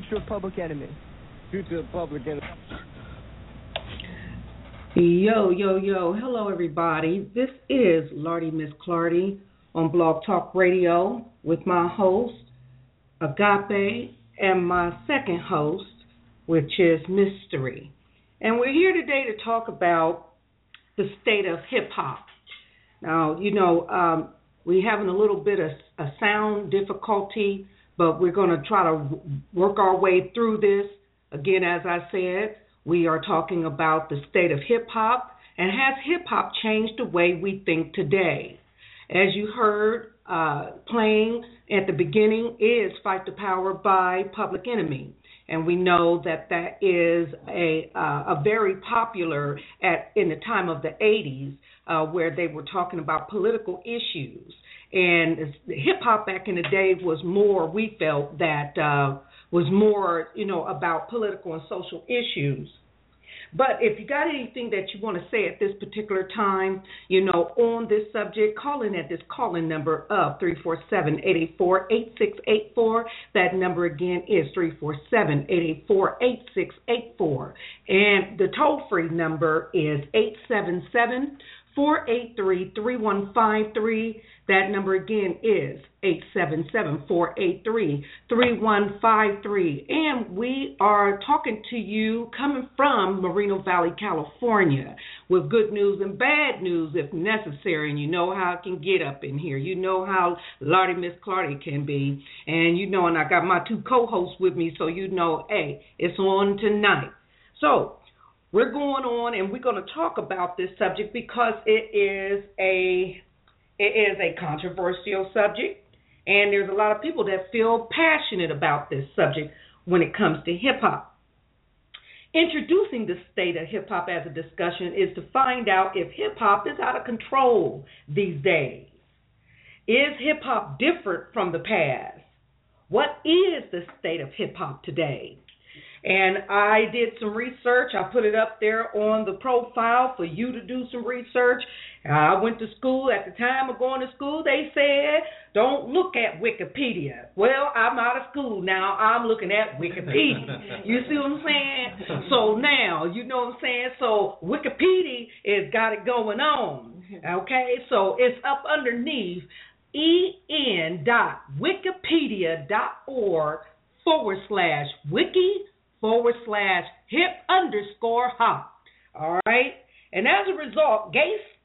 Future of Public Enemy. Future of Public Enemy. Yo, yo, yo. Hello, everybody. This is Lardy Miss Clardy on Blog Talk Radio with my host, Agape, and my second host, which is Mystery. And we're here today to talk about the state of hip hop. Now, you know, um, we're having a little bit of a sound difficulty, but we're going to try to work our way through this. Again, as I said, we are talking about the state of hip hop and has hip hop changed the way we think today? As you heard, uh, playing at the beginning is Fight the Power by Public Enemy. And we know that that is a uh, a very popular at in the time of the 80s, uh, where they were talking about political issues. And hip hop back in the day was more. We felt that uh, was more, you know, about political and social issues. But if you got anything that you want to say at this particular time, you know, on this subject, call in at this calling number of 347-884-8684. That number again is 347-884-8684. And the toll-free number is 877 483 3153. That number again is 877 483 3153. And we are talking to you coming from Moreno Valley, California, with good news and bad news if necessary. And you know how it can get up in here. You know how Lardy Miss Clardy can be. And you know, and I got my two co hosts with me, so you know, hey, it's on tonight. So, we're going on and we're going to talk about this subject because it is a it is a controversial subject and there's a lot of people that feel passionate about this subject when it comes to hip hop. Introducing the state of hip hop as a discussion is to find out if hip hop is out of control these days. Is hip hop different from the past? What is the state of hip hop today? And I did some research. I put it up there on the profile for you to do some research. I went to school. At the time of going to school, they said, don't look at Wikipedia. Well, I'm out of school now. I'm looking at Wikipedia. you see what I'm saying? So now, you know what I'm saying? So Wikipedia has got it going on. Okay? So it's up underneath en.wikipedia.org forward slash wiki forward slash hip underscore hop. All right? And as a result,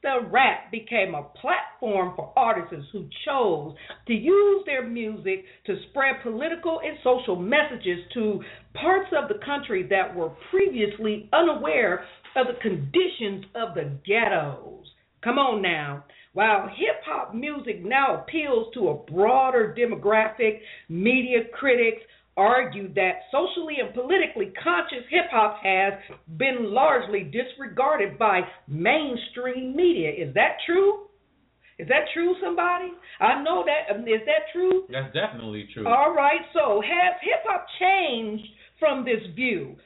Gangsta Rap became a platform for artists who chose to use their music to spread political and social messages to parts of the country that were previously unaware of the conditions of the ghettos. Come on now. While hip hop music now appeals to a broader demographic, media critics argued that socially and politically conscious hip hop has been largely disregarded by mainstream media. Is that true? Is that true, somebody? I know that. Um, that true? That's definitely true. All right. So, has hip hop changed from this view?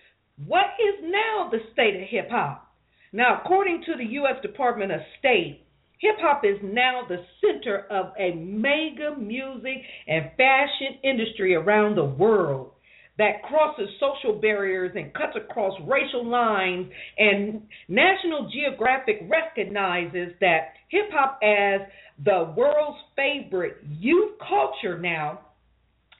What is now the state of hip hop? Now, according to the U.S. Department of State, Hip hop is now the center of a mega music and fashion industry around the world that crosses social barriers and cuts across racial lines. And National Geographic recognizes that hip hop as the world's favorite youth culture now,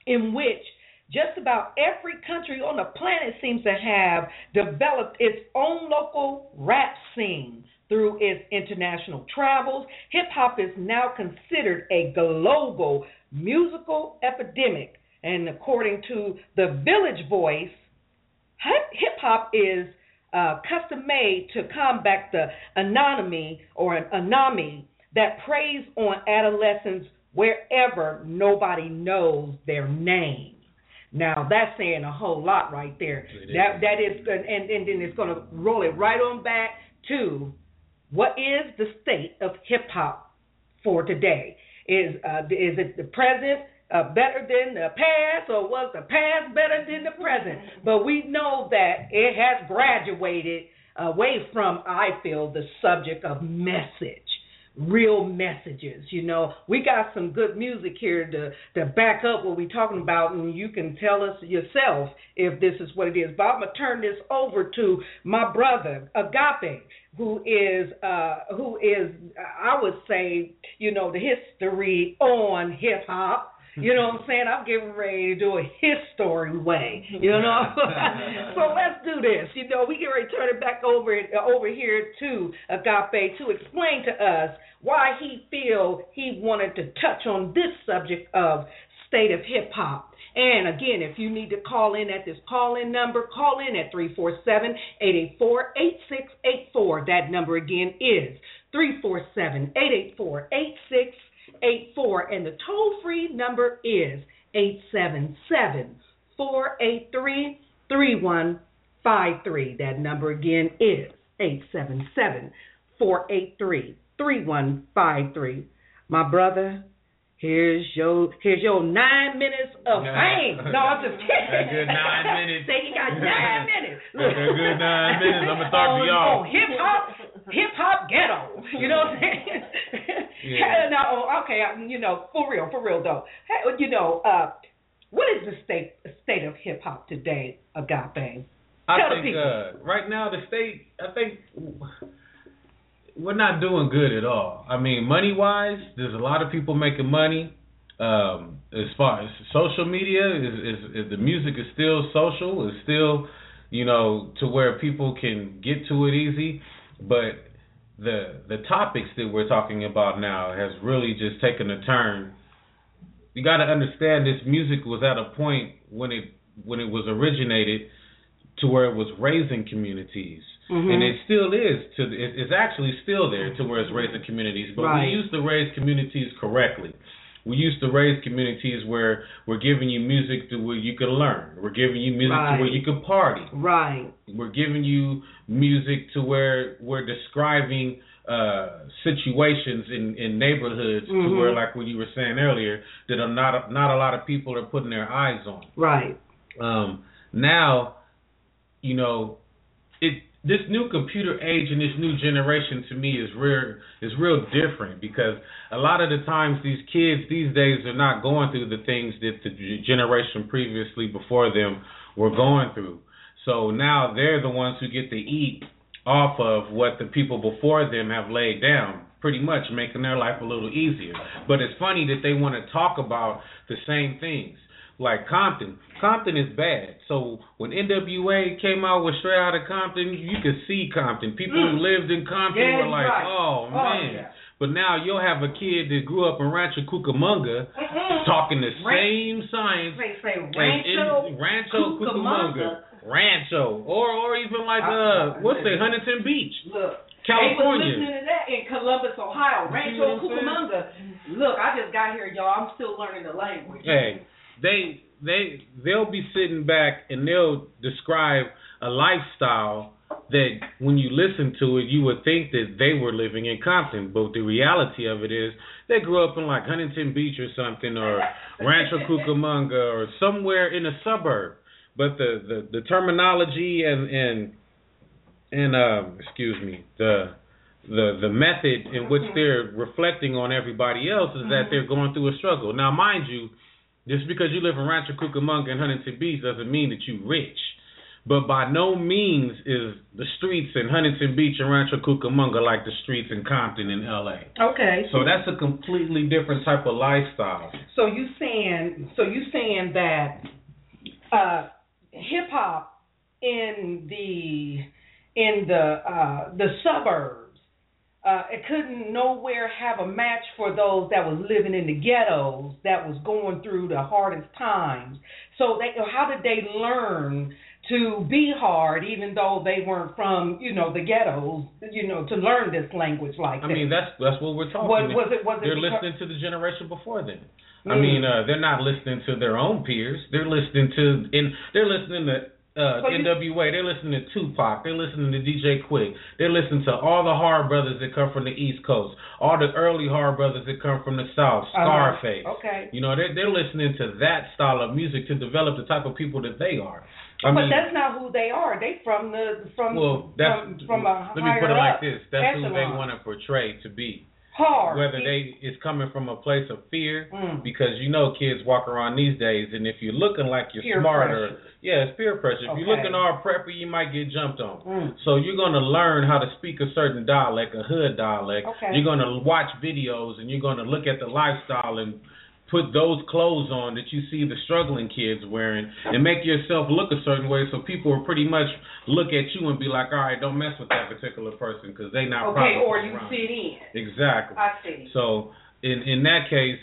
in which just about every country on the planet seems to have developed its own local rap scene through its international travels, hip hop is now considered a global musical epidemic. And according to the Village Voice, hip hop is uh, custom made to combat the anonymity or an anomie that preys on adolescents wherever nobody knows their name. Now that's saying a whole lot right there. That that is, and and then it's going to roll it right on back to what is the state of hip hop for today? Is uh, is it the present uh, better than the past, or was the past better than the present? But we know that it has graduated away from, I feel, the subject of message real messages. You know, we got some good music here to to back up what we're talking about, and you can tell us yourself if this is what it is. But I'm gonna turn this over to my brother Agape, who is uh who is I would say you know the history on hip hop You know what I'm saying? I'm getting ready to do it his story way. You know. so let's do this. You know, we get ready to turn it back over uh, over here to Agape to explain to us why he feel he wanted to touch on this subject of state of hip hop. And again, if you need to call in at this call in number, call in at 347 884 8684. That number again is 347 884 8684. And the toll free number is 877 483 3153. That number again is 877 483 3153. My brother, Here's your here's your nine minutes of fame. No, I'm just kidding. That good nine minutes. Say you got nine minutes. Look. That good nine minutes. I'm gonna talk on, to y'all. On hip hop, hip hop ghetto. You know what I'm saying? Yeah. no, okay. You know, for real, for real though. You know, uh, what is the state state of hip hop today, Agape? I Tell think uh, right now the state. I think we're not doing good at all. I mean, money wise, there's a lot of people making money. Um, as far as social media, is, is, is the music is still social, is still, you know, to where people can get to it easy. But the the topics that we're talking about now has really just taken a turn. You got to understand this music was at a point when it when it was originated to where it was raising communities Mm-hmm. And it still is to it's actually still there to where it's raising communities. But right. we used to raise communities correctly. We used to raise communities where we're giving you music to where you can learn. We're giving you music right. to where you can party. Right. We're giving you music to where we're describing uh, situations in, in neighborhoods mm-hmm. to where, like what you were saying earlier, that are not not a lot of people are putting their eyes on. Right. Um, now, you know, it this new computer age and this new generation to me is real is real different because a lot of the times these kids these days are not going through the things that the generation previously before them were going through. So now they're the ones who get to eat off of what the people before them have laid down, pretty much making their life a little easier. But it's funny that they want to talk about the same things like Compton. Compton is bad. So when NWA came out with Straight Outta Compton, you could see Compton. People mm. who lived in Compton yeah, were like, right. "Oh, oh man." Yeah. But now you'll have a kid that grew up in Rancho Cucamonga mm-hmm. talking the Ran- same science say, say Rancho, in Rancho Cucamonga. Rancho, or or even like uh, what's it, Huntington Beach, Look. California. They was listening to that in Columbus, Ohio. Rancho Cucamonga. Look, I just got here, y'all. I'm still learning the language. Hey, they they they'll be sitting back and they'll describe a lifestyle that when you listen to it you would think that they were living in Compton, but the reality of it is they grew up in like Huntington Beach or something or Rancho Cucamonga or somewhere in a suburb. But the, the, the terminology and and and um excuse me, the the the method in which they're reflecting on everybody else is that they're going through a struggle. Now mind you, just because you live in Rancho Cucamonga and Huntington Beach doesn't mean that you're rich. But by no means is the streets in Huntington Beach and Rancho Cucamonga like the streets in Compton in LA. Okay. So that's a completely different type of lifestyle. So you saying so you saying that uh, hip hop in the in the uh, the suburbs uh, it couldn't nowhere have a match for those that was living in the ghettos that was going through the hardest times. So they, how did they learn to be hard, even though they weren't from, you know, the ghettos, you know, to learn this language like I this? mean, that's that's what we're talking. Was, was it was they're because, listening to the generation before them. I Mm. mean, uh, they're not listening to their own peers. They're listening to in they're listening to uh, So NWA. They're listening to Tupac. They're listening to DJ Quik. They're listening to all the hard brothers that come from the East Coast. All the early hard brothers that come from the South. Uh-huh. Scarface. Okay. You know, they're they're listening to that style of music to develop the type of people that they are. I but mean, that's not who they are. They from the from well, that's from, from a let me put it like this. That's who they want to portray to be. Hard. Whether they it's coming from a place of fear, Mm. because you know kids walk around these days, and if you're looking like you're Peer smart pressure. yeah, it's peer pressure. If you're looking all preppy, you might get jumped on. Mm. So you're gonna learn how to speak a certain dialect, a hood dialect. Okay. You're gonna watch videos, and you're gonna look at the lifestyle and put those clothes on that you see the struggling kids wearing and make yourself look a certain way so people will pretty much look at you and be like, all right, don't mess with that particular person because they not Okay, or you around." fit in. Exactly. I see. So in in that case,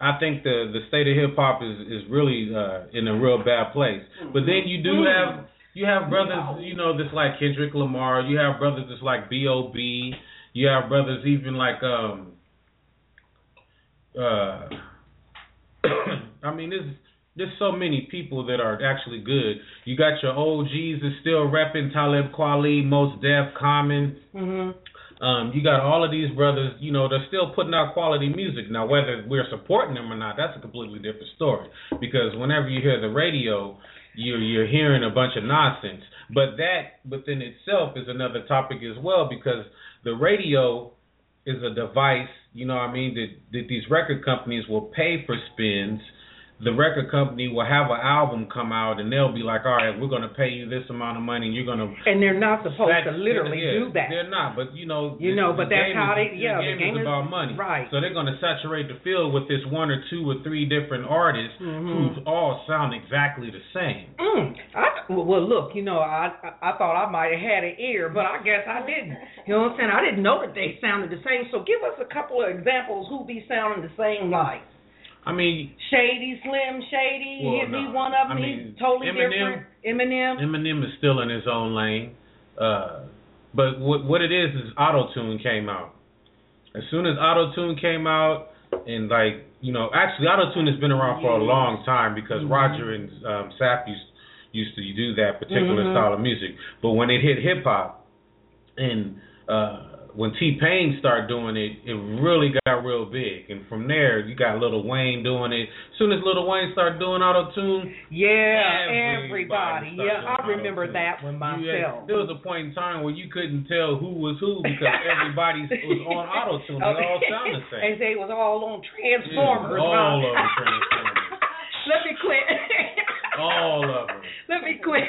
I think the the state of hip hop is is really uh, in a real bad place. But then you do Mm. have you have brothers, you know, that's like Kendrick Lamar. You have brothers that's like B.O.B. You have brothers even like um uh I mean there's there's so many people that are actually good. You got your OGs that's still repping Talib Kweli, Mos Def, Common. Mhm. Um, you got all of these brothers, you know, they're still putting out quality music. Now, whether we're supporting them or not, that's a completely different story. Because whenever you hear the radio, you're you're hearing a bunch of nonsense. But that within itself is another topic as well, because the radio is a device, you know what I mean, that, that these record companies will pay for spins. The record company will have an album come out and they'll be like, All right, we're gonna pay you this amount of money and you're gonna And they're not supposed to literally yeah, do that. They're not, but you know, You the- know, but that's game how is- they- yeah, The the game, game is is- about money, right. So they're going to saturate the field with this one or two or three different artists Mhm. who all sound exactly the same. Mm. I, well, look, you know, I I I thought I might have had an ear, but I guess I didn't. You know what I'm saying? I didn't know that they sounded the same. So give us a couple of examples who be sounding the same like. I mean, Shady, Slim Shady, Well, hit me no. one of I them. mean, He's totally Eminem- different. Eminem. Eminem is still in his own lane, uh, but what what it is is auto tune came out. As soon as auto tune came out, and like you know, actually auto tune has been around for a long time because Mhm. Roger and um, Zapp used used to do that particular Mhm. style of music. But when it hit hip hop, and uh, when T Pain started doing it, it really got real big. And from there, you got Lil Wayne doing it. As soon as Lil Wayne started doing auto tune, Yeah, Everybody everybody. Yeah, I remember auto-tune. that one myself. there was a point in time where you couldn't tell who was who because everybody was on auto tune. They all sound the And same. they was all on Transformers. Yeah, all huh? Transformers. Let me quit. All of them. Let me quit.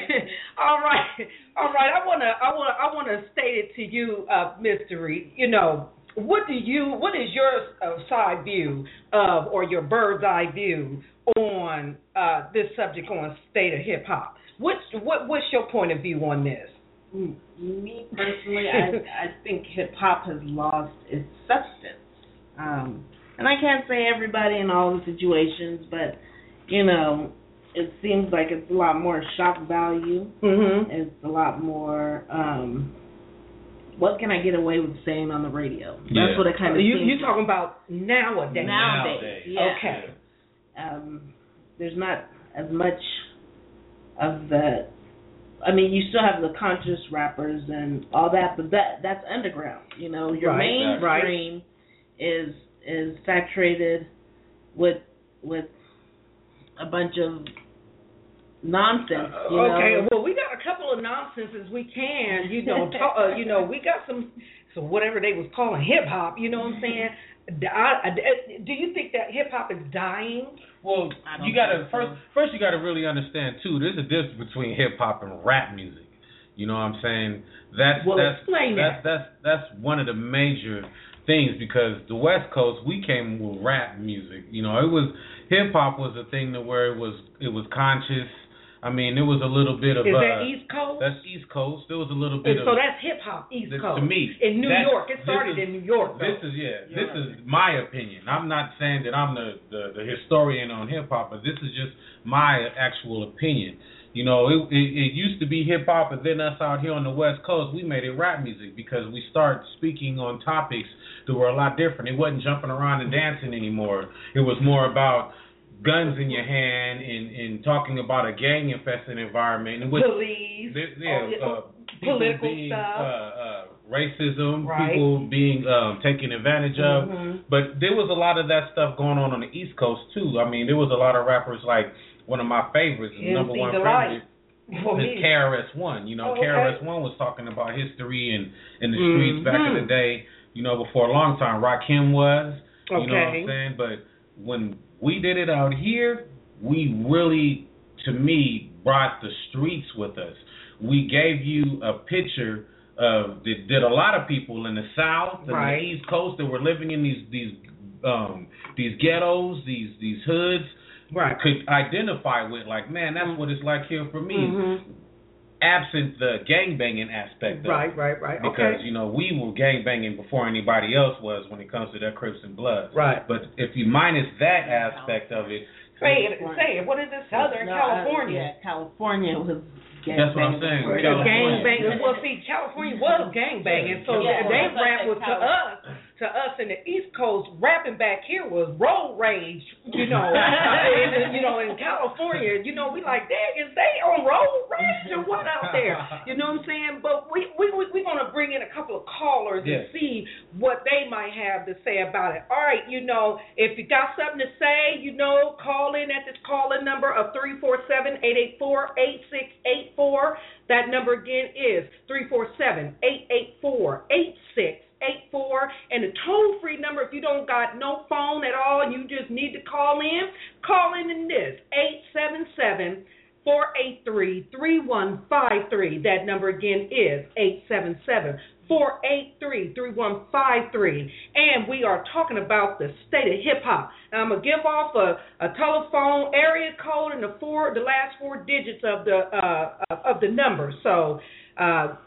All right, all right. I wanna, I wanna, I wanna state it to you, uh, Mystery. You know, what do you, what is your uh, side view of, or your bird's eye view on uh, this subject on state of hip hop? What's, what, what's your point of view on this? Mm, Me personally, I I think hip hop has lost its substance. Um, and I can't say everybody in all the situations, but you know, it seems like it's a lot more shock value. Mm-hmm. It's a lot more. um What can I get away with saying on the radio? That's Yeah. what it kind of You, seems you talking about nowadays? nowadays. Nowadays. Yeah. Okay. um, there's not as much of the. I mean, you still have the conscious rappers and all that, but that that's underground. You know, your Right, right. mainstream is is saturated with with a bunch of nonsense. You know? okay, well, we got a couple of nonsenses we can, you know, talk, uh, you know, we got some, so whatever they was calling hip hop, you know what I'm saying? D- I- I- do you think that hip hop is dying? Well, you gotta think so. first first you gotta really understand too. There's a difference between hip hop and rap music. You know what I'm saying? That's Well, that's explain that's, that's that's one of the major things because the West Coast we came with rap music. You know, it was hip hop was a thing to where it was it was conscious. I mean, there was a little bit of Is uh, that East Coast? that's East Coast. There was a little bit And so that's hip hop East to Coast. me in New York, it started is- in New York. This is yeah. This is my opinion. I'm not saying that I'm the, the the historian on hip hop, but this is just my actual opinion. You know, it, it it used to be hip hop, and then us out here on the West Coast, we made it rap music because we start speaking on topics that were a lot different. It wasn't jumping around and dancing anymore. It was more about guns in your hand and and talking about a gang infested environment and which Police, there, yeah, uh, political being, stuff. Uh, uh, racism, Right. people being um, taken advantage of. Mhm. But there was a lot of that stuff going on on the East Coast too. I mean, there was a lot of rappers like one of my favorites, MC number one favorite, is. KRS One. You know, Oh, okay. KRS One was talking about history and in the streets back in the day. You know, before a long time, Rakim was. You know what I'm saying? But when we did it out here, we really, to me, brought the streets with us. We gave you a picture of that, that a lot of people in the South and Right. the East Coast that were living in these these um, these ghettos, these these hoods, Right. could identify with. Like, man, that's what it's like here for me. Mhm. Absent the gang banging aspect of Right, it. right, right. Because okay. you know we were gang banging before anybody else was when it comes to their Crips and Bloods. Right. But if you minus that aspect of it, Say it. Say it. What is it? Southern No, uh, California. yeah, California was. Gang That's what I'm saying. gangbanging. Gang California. banging. Well, see, California was gang banging, so Yeah, they that's what rap was to us, to us in the East Coast. Rapping back here was road rage, you know. and, you know, in California, you know, we like, dang, is they on road rage or what out there? You know what I'm saying? But we we we we gonna bring in a couple of callers Yeah. and see what they might have to say about it. All right, you know, if you got something to say, you know, call in at this call-in number of three four seven eight eight four eight six eight four. That number again is 347-884-8684. And the toll-free number, if you don't got no phone at all and you just need to call in, call in in this, 877 483-3153. That number again is 877 483-3153. And we are talking about the state of hip hop. Now I'm gonna give off a, a telephone area code and the four the last four digits of the uh of the number. So uh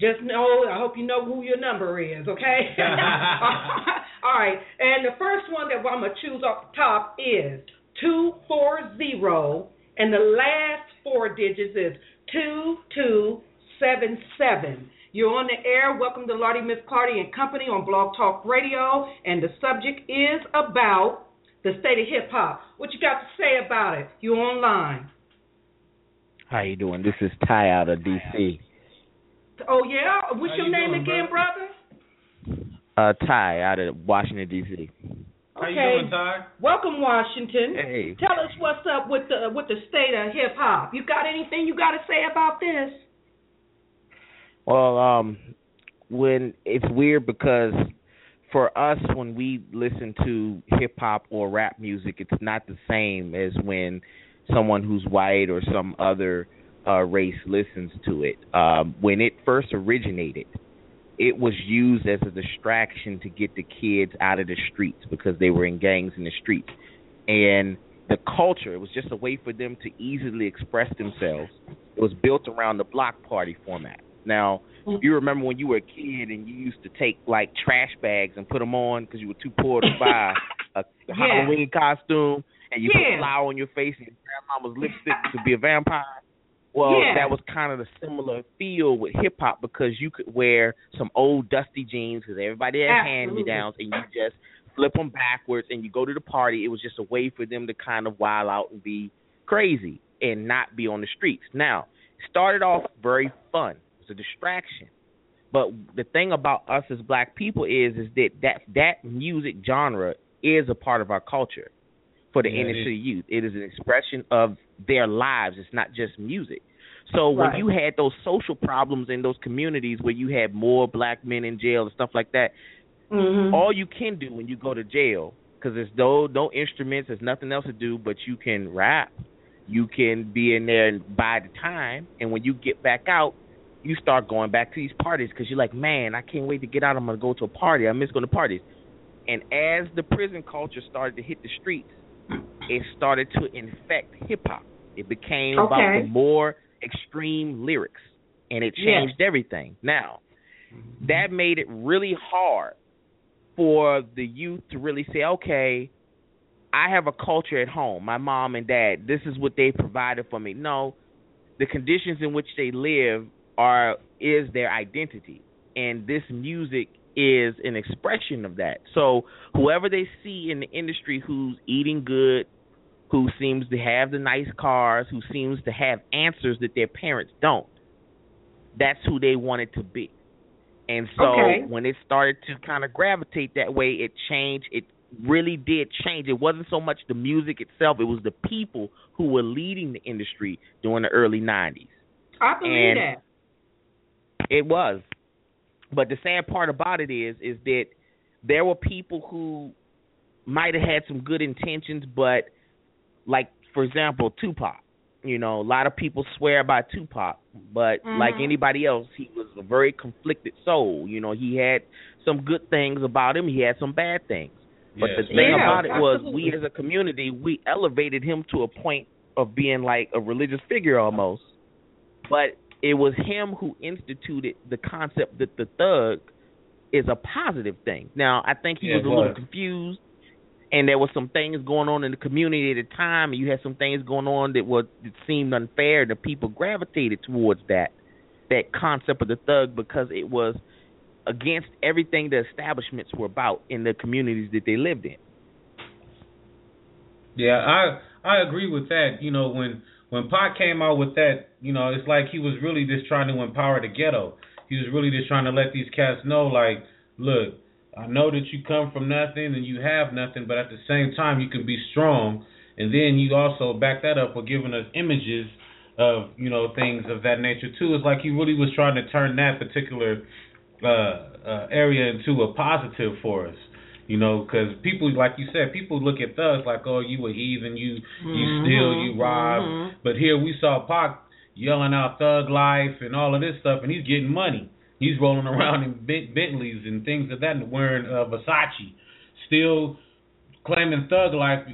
just know, I hope you know who your number is, okay? All right. And the first one that I'm going to choose off the top is 240, and the last four digits is 2277. You're on the air. Welcome to Lottie Miss Cardi and Company on Blog Talk Radio, and the subject is about the state of hip hop. What you got to say about it? You're online. How you doing? This is Ty out of DC. Oh yeah, what's How your you name doing, again, brother? Uh, Ty out of Washington D.C. how you Okay. doing, Ty? Welcome, Washington. Hey. Tell us what's up with the with the state of hip hop. You got anything you got to say about this? Well, um, when it's weird because for us, when we listen to hip hop or rap music, it's not the same as when someone who's white or some other uh, race listens to it. Um, when it first originated, it was used as a distraction to get the kids out of the streets because they were in gangs in the streets. And the culture, it was just a way for them to easily express themselves. It was built around the block party format. Now, if you remember when you were a kid and you used to take like trash bags and put them on because you were too poor to buy a Halloween costume and you Yeah. put flour on your face and your grandmama's lipstick to be a vampire. Well, Yeah. that was kind of the similar feel with hip hop because you could wear some old dusty jeans because everybody had hand me downs and you just flip them backwards and you go to the party. It was just a way for them to kind of wild out and be crazy and not be on the streets. Now, it started off very fun. It was a distraction. But the thing about us as black people is is that that, that music genre is a part of our culture for the Yeah, city youth. It is an expression of their lives. It's not just music. So when you had those social problems in those communities where you had more black men in jail and stuff like that, Mm-hmm. all you can do when you go to jail, because there's no no instruments, there's nothing else to do, but you can rap, you can be in there and buy the time, and when you get back out, you start going back to these parties because you're like, man, I can't wait to get out. I'm gonna go to a party. I miss going to parties. And as the prison culture started to hit the streets, it started to infect hip hop. It became about the more extreme lyrics, and it Yes. changed everything. Now, mm-hmm. that made it really hard for the youth to really say, okay, I have a culture at home. My mom and dad, this is what they provided for me. No, the conditions in which they live are is their identity, and this music is an expression of that. So whoever they see in the industry who's eating good, who seems to have the nice cars, who seems to have answers that their parents don't, that's who they wanted to be. And so Okay. when it started to kind of gravitate that way, it changed. It really did change. It wasn't so much the music itself; it was the people who were leading the industry during the early '90s. I believe and- that. It was. But the sad part about it is is that there were people who might have had some good intentions, but like for example, Tupac. You know, a lot of people swear by Tupac, but like Mhm. anybody else, he was a very conflicted soul. You know, he had some good things about him, he had some bad things. But Yes, the thing Yeah, about it was, absolutely. we as a community, we elevated him to a point of being like a religious figure almost. But it was him who instituted the concept that the thug is a positive thing. Now, I think he Yeah, was a little was. confused, and there was some things going on in the community at the time, and you had some things going on that was that seemed unfair. and The people gravitated towards that that concept of the thug because it was against everything the establishments were about in the communities that they lived in. Yeah, I I agree with that. You know, when when Pac came out with that, you know, it's like he was really just trying to empower the ghetto. He was really just trying to let these cats know, like, look, I know that you come from nothing and you have nothing, but at the same time, you can be strong. And then you also back that up with giving us images of, you know, things of that nature too. It's like he really was trying to turn that particular uh, uh, area into a positive for us. You know, because people, like you said, people look at thugs like, oh, you a heathen, you you steal, you rob. mhm. But here we saw Pac yelling out thug life and all of this stuff, and he's getting money. He's rolling around in Bentleys and things of that, wearing uh, Versace, still claiming thug life,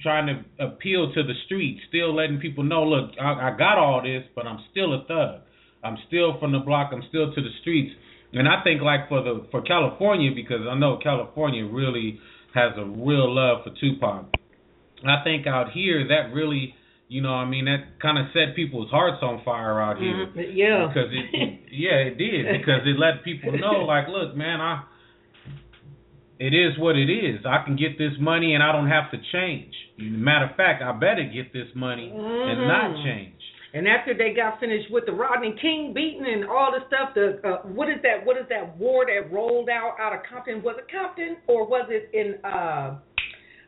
trying to appeal to the streets, still letting people know, look, I, I got all this, but I'm still a thug. I'm still from the block. I'm still to the streets. And I think like for the for California because I know California really has a real love for Tupac. I think out here that really, you know, I mean that kind of set people's hearts on fire out here. Mhm. Yeah. Because it, yeah, it did because it let people know like, look, man, I it is what it is. I can get this money and I don't have to change. Matter of fact, I better get this money and not change. And after they got finished with the Rodney King beating and all the stuff, the uh, what is that? What is that war that rolled out out of Compton? Was it Compton or was it in? uh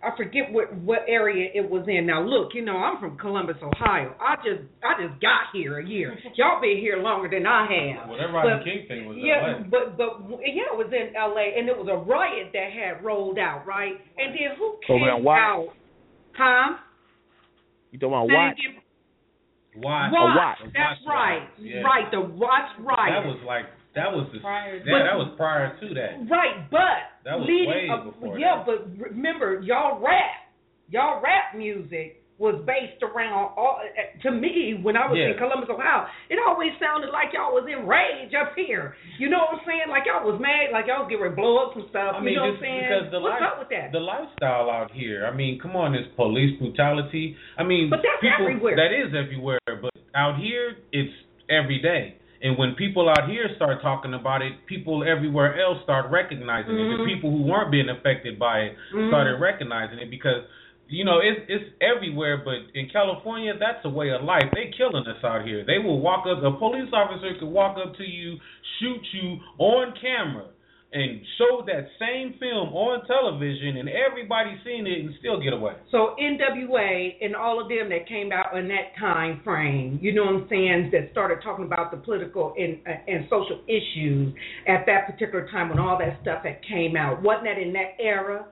I forget what what area it was in. Now look, you know I'm from Columbus, Ohio. I just I just got here a year. Y'all been here longer than I have. Well, that But- King thing was Yeah, LA. but but yeah, it was in L.A. and it was a riot that had rolled out, right? And then who came in Watts? out? Huh? You talking about Say what? again. Watch. Watts. Watts. That's Watts right. riots, yeah. Right, the Watts riot. That was like that was the Prior yeah, to- that was prior to that. Right, but That was leading way up, before yeah, that. but remember, y'all rap, y'all rap music was based around all. To me, when I was in Columbus, Ohio, it always sounded like y'all was in rage up here. You know what I'm saying? Like y'all was mad, like y'all was getting ready to blow up some stuff. I mean, you know just what I'm saying? because the What's life, up with that? the lifestyle out here. I mean, come on, this police brutality. I mean, But that's people, everywhere. That is everywhere, but out here, it's every day. And when people out here start talking about it, people everywhere else start recognizing it. Mhm. The people who weren't being affected by it Mhm. started recognizing it because you know it's it's everywhere. But in California, that's a way of life. They killing us out here. They will walk up. A police officer could walk up to you, shoot you on camera, and show that same film on television, and everybody seen it and still get away. So NWA and all of them that came out in that time frame, you know what I'm saying, that started talking about the political and uh, and social issues at that particular time when all that stuff had came out. Wasn't that in that era?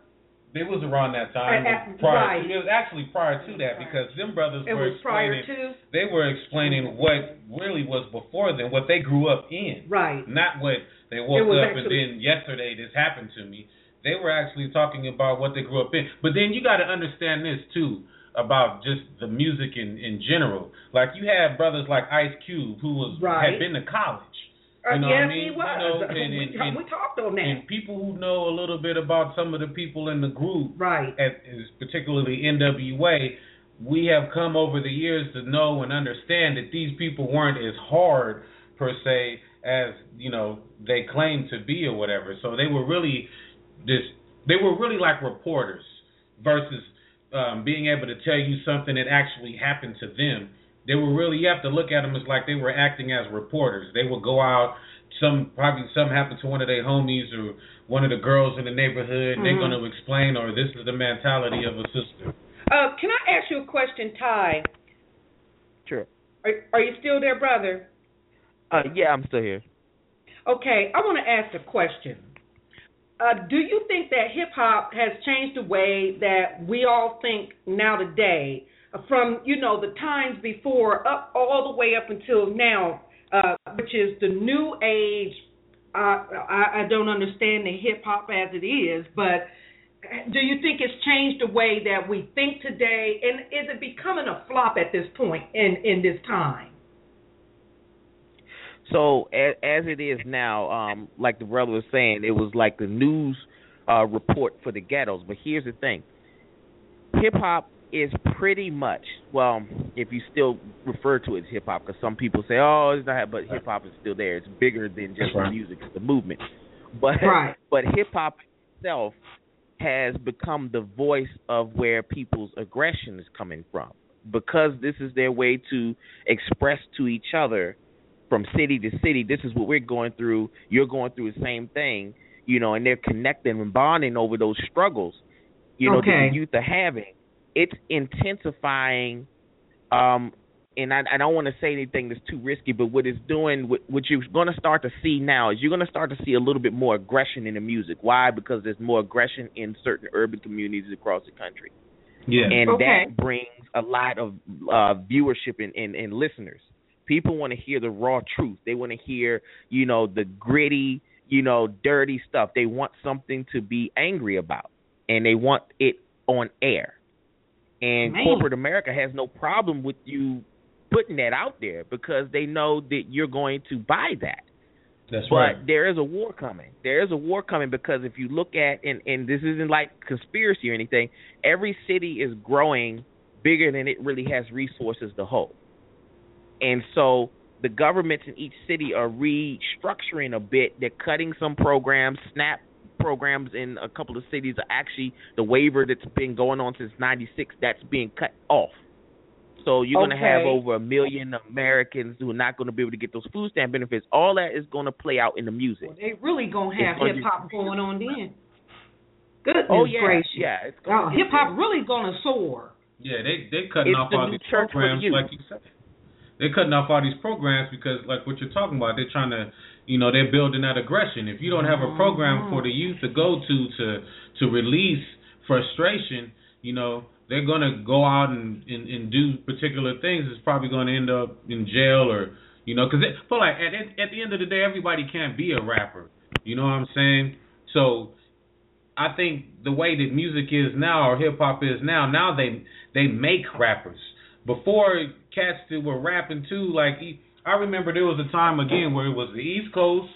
It was around that time. Uh, uh, prior, right. It was actually prior to that because them brothers It were explaining. to They were explaining what really was before them, what they grew up in. right. not what they woke up actually- and then yesterday this happened to me. They were actually talking about what they grew up in. But then you got to understand this too about just the music in in general. Like you had brothers like Ice Cube who was Right. had been to college. Uh, You know yes, what I mean? he You know, and- we, and- and- we talked on that. And people who know a little bit about some of the people in the group, right. at, particularly NWA, we have come over the years to know and understand that these people weren't as hard per se as you know they claim to be or whatever. So they were really this. They were really like reporters versus um, being able to tell you something that actually happened to them. They were really you have to look at them as like they were acting as reporters. They would go out. Some probably something happened to one of their homies or one of the girls in the neighborhood. And They're going to explain, or this is the mentality of a sister. Uh, can I ask you a question, Ty? Sure. Are, are you still there, brother? Uh, yeah, I'm still here. Okay, I want to ask a question. Uh, do you think that hip hop has changed the way that we all think now today, uh, from you know the times before up all the way up until now, uh, which is the new age? Uh, I, I don't understand the hip hop as it is, but do you think it's changed the way that we think today, and is it becoming a flop at this point in in this time? So as, as it is now, um, like the brother was saying, it was like the news uh, report for the ghettos. But here's the thing: hip hop is pretty much well, if you still refer to it as hip hop, because some people say, "Oh, it's not," but hip hop is still there. It's bigger than just right. music; it's the movement. But Right. but hip hop itself has become the voice of where people's aggression is coming from because this is their way to express to each other from city to city this is what we're going through you're going through the same thing you know and they're connecting and bonding over those struggles you know Okay. that the youth are having it's intensifying um and I, I don't want to say anything that's too risky, but what it's doing, what, what you're going to start to see now is you're going to start to see a little bit more aggression in the music. Why? Because there's more aggression in certain urban communities across the country Yeah. and Okay. that brings a lot of uh viewership and, and, and listeners. People want to hear the raw truth. They want to hear, you know, the gritty, you know, dirty stuff. They want something to be angry about, and they want it on air. And Man. corporate America has no problem with you putting that out there because they know that you're going to buy that. That's But right. there is a war coming. There is a war coming because if you look at and and this isn't like conspiracy or anything, every city is growing bigger than it really has resources to hold. And so the governments in each city are restructuring a bit. They're cutting some programs, SNAP programs in a couple of cities are actually the waiver that's been going on since 96 that's being cut off. So you're going to have over a million Americans who are not going to be able to get those food stamp benefits. All that is going to play out in the music. Well, they really gonna have hip hop going on then. Goodness Oh yeah, gracious. yeah. It's Oh, gonna hip hop really gonna soar. Yeah, they they cutting It's off the all new these church for programs, like you said. They're cutting off all these programs because, like what you're talking about, they're trying to, you know, they're building that aggression. If you don't have a mm-hmm. program mm-hmm. for the youth to go to to to release frustration, you know, they're gonna go out and and, and do particular things. It's probably going to end up in jail or, you know, because but like at at the end of the day, everybody can't be a rapper. You know what I'm saying? So I think the way that music is now or hip hop is now, now they they make rappers. Before cats that were rapping too, like I remember there was a time again where it was the East Coast,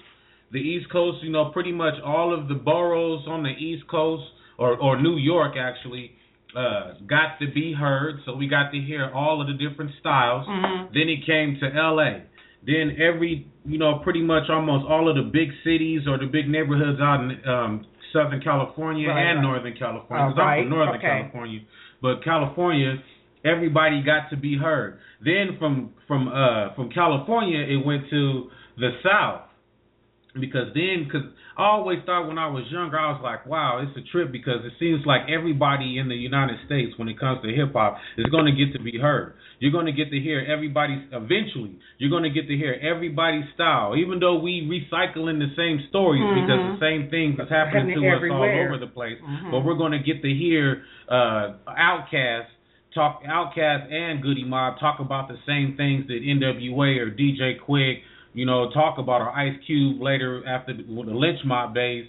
the East Coast, you know, pretty much all of the boroughs on the East Coast or or New York actually uh got to be heard, so we got to hear all of the different styles. Mhm. Then it came to LA. Then every, you know, pretty much almost all of the big cities or the big neighborhoods out in um, Southern California Right, and right. Northern California. 'cause I'm right, from Northern okay. California, but California, everybody got to be heard. Then from from uh from California, it went to the South. Because then because I always thought when I was younger I was like wow it's a trip because it seems like everybody in the United States when it comes to hip hop is going to get to be heard. You're going to get to hear everybody eventually you're going to get to hear everybody's style even though we recycling the same stories because the same thing is happening to Happening us all over the place. Mhm. but we're going to get to hear uh Outkast talk Outkast and Goodie Mob talk about the same things that NWA or DJ Quik you know, talk about or Ice Cube later after the, the Lench Mob days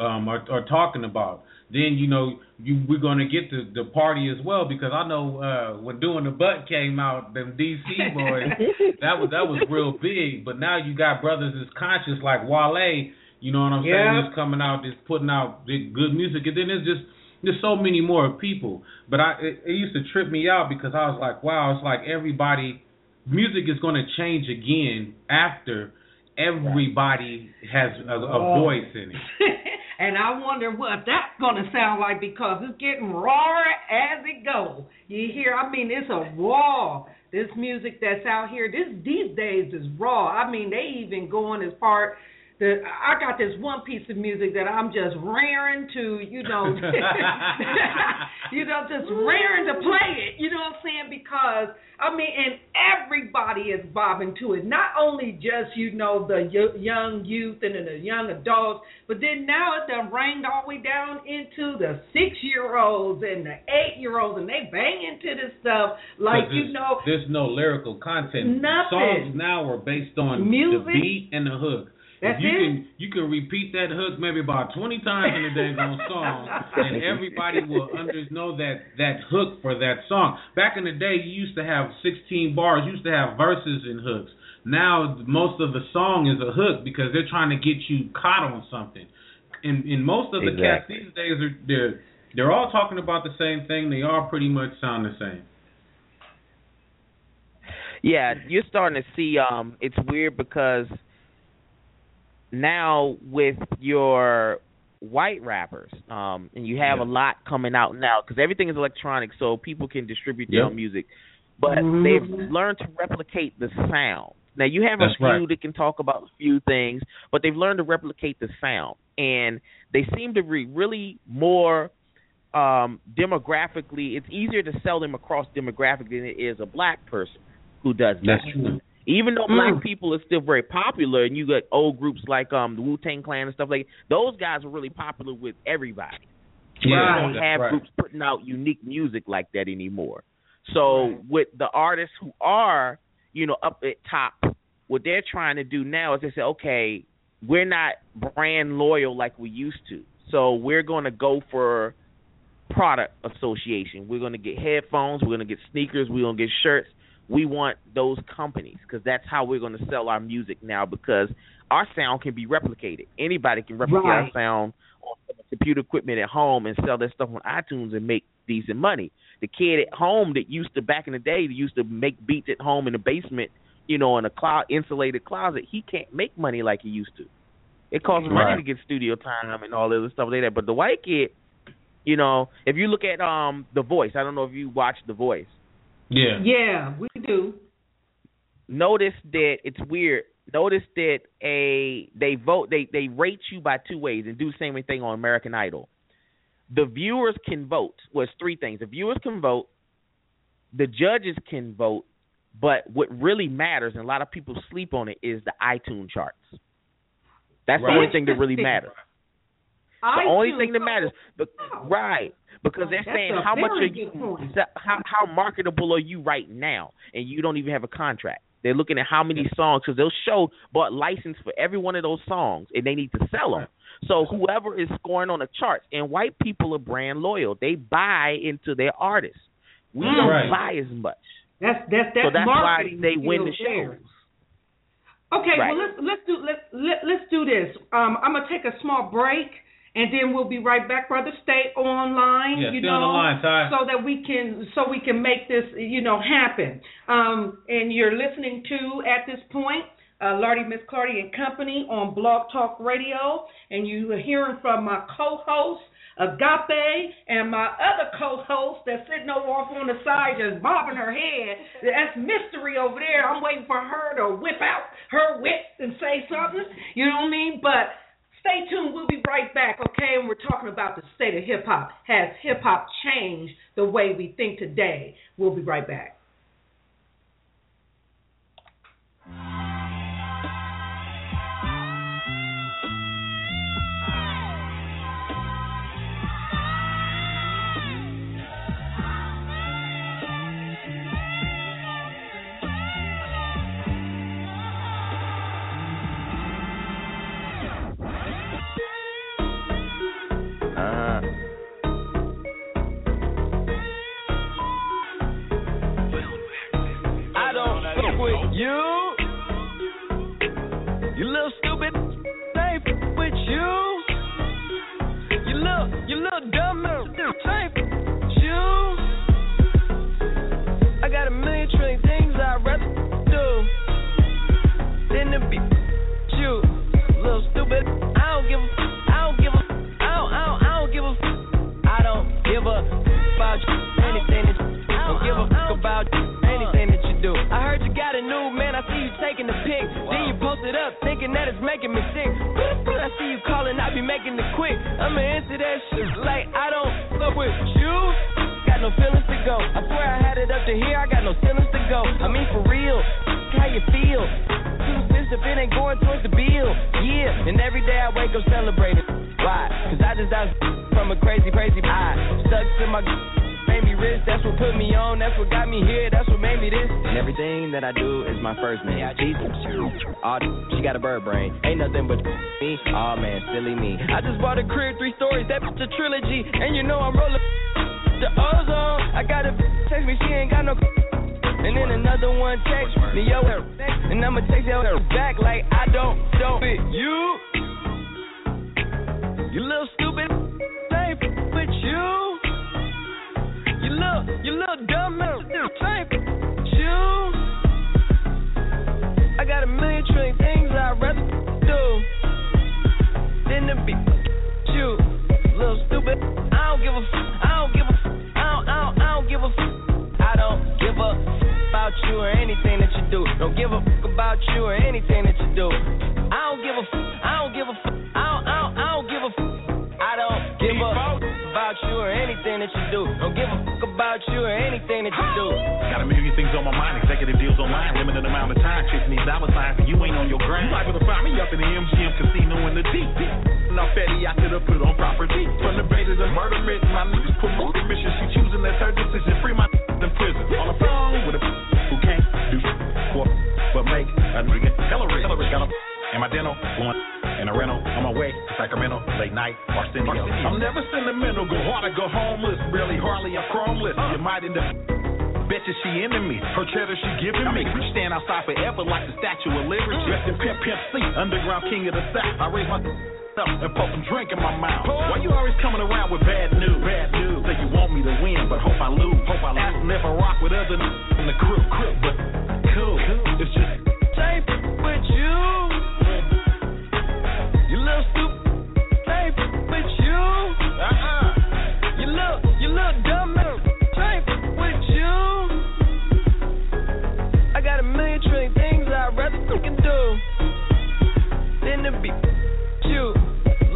um, are, are talking about. Then you know you we're gonna get to the party as well because I know uh, when doing the butt came out, them DC boys that was that was real big. But now you got brothers that's conscious like Wale, you know what I'm saying, Yeah. just coming out, just putting out good music, and then it's just there's so many more people. But I it, it used to trip me out because I was like, wow, it's like everybody music is going to change again after everybody has a, a Oh. voice in it. and I wonder what that's going to sound like because it's getting rawer as it goes. You hear? I mean, it's a raw. This music that's out here, this these days is raw. I mean, they even going as far. The, I got this one piece of music that I'm just raring to, you know, you know, just raring to play it. You know what I'm saying? Because I mean, and everybody is bobbing to it. Not only just you know the y- young youth and the young adults, but then now it done rained all the way down into the six year olds and the eight year olds, and they bang into this stuff like you know. there's no lyrical content. Nothing. Songs now are based on Music. the beat and the hook. That's you it? can you can repeat that hook maybe about twenty times in a day daggone song, and everybody will under know that that hook for that song. Back in the day, you used to have sixteen bars. You used to have verses and hooks. Now most of the song is a hook because they're trying to get you caught on something. And and most of the cats these days are they're they're all talking about the same thing. They all pretty much sound the same. Yeah, you're starting to see. Um, it's weird because now with your white rappers, um, and you have Yeah. a lot coming out now because everything is electronic, so people can distribute their Yep. own music. But Mhm. they've learned to replicate the sound. Now you have That's a few right. that can talk about a few things, but they've learned to replicate the sound, and they seem to be really more um, demographically. It's easier to sell them across demographic than it is a black person who does that. That's true. Even though black Mm. people are still very popular, and you got old groups like um the Wu Tang Clan and stuff like those guys are really popular with everybody. Yeah, you don't have right. groups putting out unique music like that anymore. So with the artists who are, you know, up at top, what they're trying to do now is they say, okay, we're not brand loyal like we used to. So we're going to go for product association. We're going to get headphones, we're going to get sneakers, we're going to get shirts. We want those companies because that's how we're going to sell our music now because our sound can be replicated. Anybody can replicate our sound on computer equipment at home and sell their stuff on iTunes and make decent money. The kid at home that used to back in the day that used to make beats at home in the basement, you know, in a clo- insulated closet, he can't make money like he used to. It costs money to get studio time and all the other stuff like that. But the white kid, you know, if you look at um The Voice, I don't know if you watch The Voice. Yeah. Yeah, we do. Notice that it's weird. Notice that a they vote they they rate you by two ways and do the same thing on American Idol. The viewers can vote. Well, three things. The viewers can vote, the judges can vote, but what really matters, and a lot of people sleep on it, is the iTunes charts. That's the only thing that really matters. The only thing that matters, but, right? Because they're That's saying how much are you, how how marketable are you right now, and you don't even have a contract. They're looking at how many songs because they'll show bought license for every one of those songs, and they need to sell them. So whoever is scoring on the charts, and white people are brand loyal. They buy into their artists. We Mm. don't Right. buy as much. That's that's that's so that's why they win the shows. Okay, Right. well let's let's do let's let, let's do this. Um, I'm gonna take a small break, and then we'll be right back, brother. Stay online, Yeah, you stay know, line, so that we can so we can make this you know happen. Um, and you're listening to at this point. Uh, Lordy Miss Clardy and Company on Blog Talk Radio, and you are hearing from my co-host Agape and my other co-host that's sitting over off on the side just bobbing her head. That's mystery over there. I'm waiting for her to whip out her wits and say something. You know what I mean? But stay tuned. We'll be right back, okay? And we're talking about the state of hip hop. Has hip hop changed the way we think today? We'll be right back. I got a million trillion do. I don't give a. I don't give a. Don't. Give a. About anything that. I don't give a fuck about you. anything that you do. I heard you got a new see you taking the pic. Then you post it up, thinking that it's making me sick. I see you calling, I be making it quick. I'ma answer that shit like I don't fuck with you. Got no feelings to go. I swear I had it up to here. I got no feelings to go. I mean for real. How you feel? Two cents if it ain't going towards the bill. Yeah, and every day I wake up celebrating. Why? Cause I just got from a crazy, crazy eye. Stuck to my wrist, that's what put me on, that's what got me here, that's what made me this. And everything that I do is my first name. Jesus. Oh, she got a bird brain. Ain't nothing but me. Oh man, silly me. I just bought a crib, three stories, that's a trilogy. And you know I'm rolling the ozone. I got a text me, she ain't got no. And then another one text me, yo, and I'ma text yo back like I don't, don't fit you. You little stupid, ain't with you. You little, dumb, you. I got a million trillion things I'd rather do than to be you. Little stupid, I don't give a, I don't give a, I don't, I don't, I don't give a, I don't give a about you or anything that you do. Don't give a about you or anything that you do. I don't give a, I you or anything that you do. Got a million things on my mind, executive deals on online, limited amount of time, chasing these dollar signs, and you ain't on your grind. You liable to find me up in the MGM casino in the deep. Enough fatty I could have put on property. From the bait to murder myth, my niggas put more mission. She choosing that's her decision. Free my in prison. On the phone with a who can't do for but make a nigga hella rich. Got a and my dental one in a rental on my way to Sacramento late night Arsenio. I'm never sentimental, go hard or go homeless. Really hardly I'm chromeless. You might end up Betcha she me. Her cheddar she giving me. We stand outside forever like the Statue of Liberty. Dressed in Pimp Pimp C, underground king of the South. I raise my up and pour some drink in my mouth. Why you always coming around with bad news? Bad news. Say you want me to win, but hope I lose. Hope I lose. I rock with other n- in the crew. crew. But cool. To be you.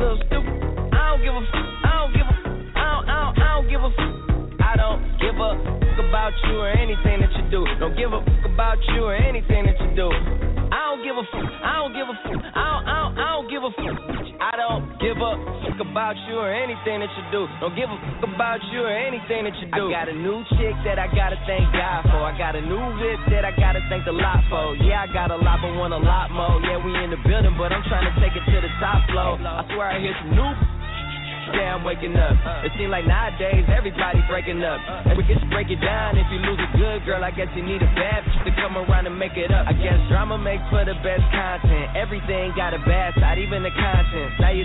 Little stupid. I don't give a. I don't give a. I don't. I don't. I don't give a. I don't give a about you or anything that you do. Don't give a about you or anything that you do. I don't give a. I don't give a. I don't. I don't. I don't give a. I don't give a fuck about you or anything that you do. Don't give a fuck about you or anything that you do. I got a new chick that I gotta thank God for. I got a new whip that I gotta thank the lot for. Yeah, I got a lot, but want a lot more. Yeah, we in the building, but I'm trying to take it to the top floor. I swear I hear some new damn waking up. It seems like nowadays everybody breaking up. And we can break it down. If you lose a good girl, I guess you need a bad to come around and make it up. I guess drama makes for the best content. Everything got a bad side, even the content. Now you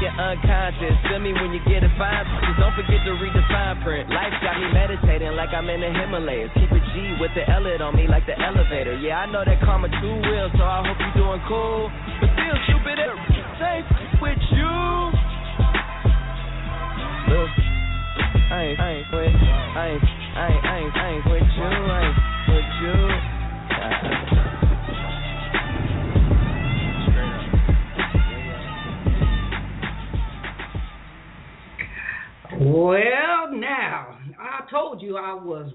get unconscious. Feel me when you get a fine. Just don't forget to read the fine print. Life got me meditating like I'm in the Himalayas. Keep a G with the L on me like the elevator. Yeah, I know that karma too real, so I hope you're doing cool. But still, stupid, safe with you. Look, I ain't, I ain't I ain't, I ain't, I ain't, I ain't you, I ain't you. Well, now I told you I was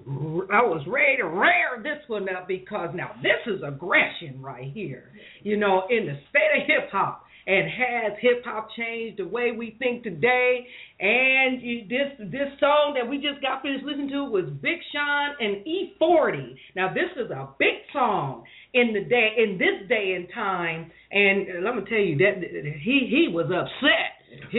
I was ready to rear this one up because now this is aggression right here. You know, in the state of hip hop, and has hip hop changed the way we think today? And this this song that we just got finished listening to was Big Sean and E40. Now this is a big song in the day in this day and time, and let me tell you that he he was upset.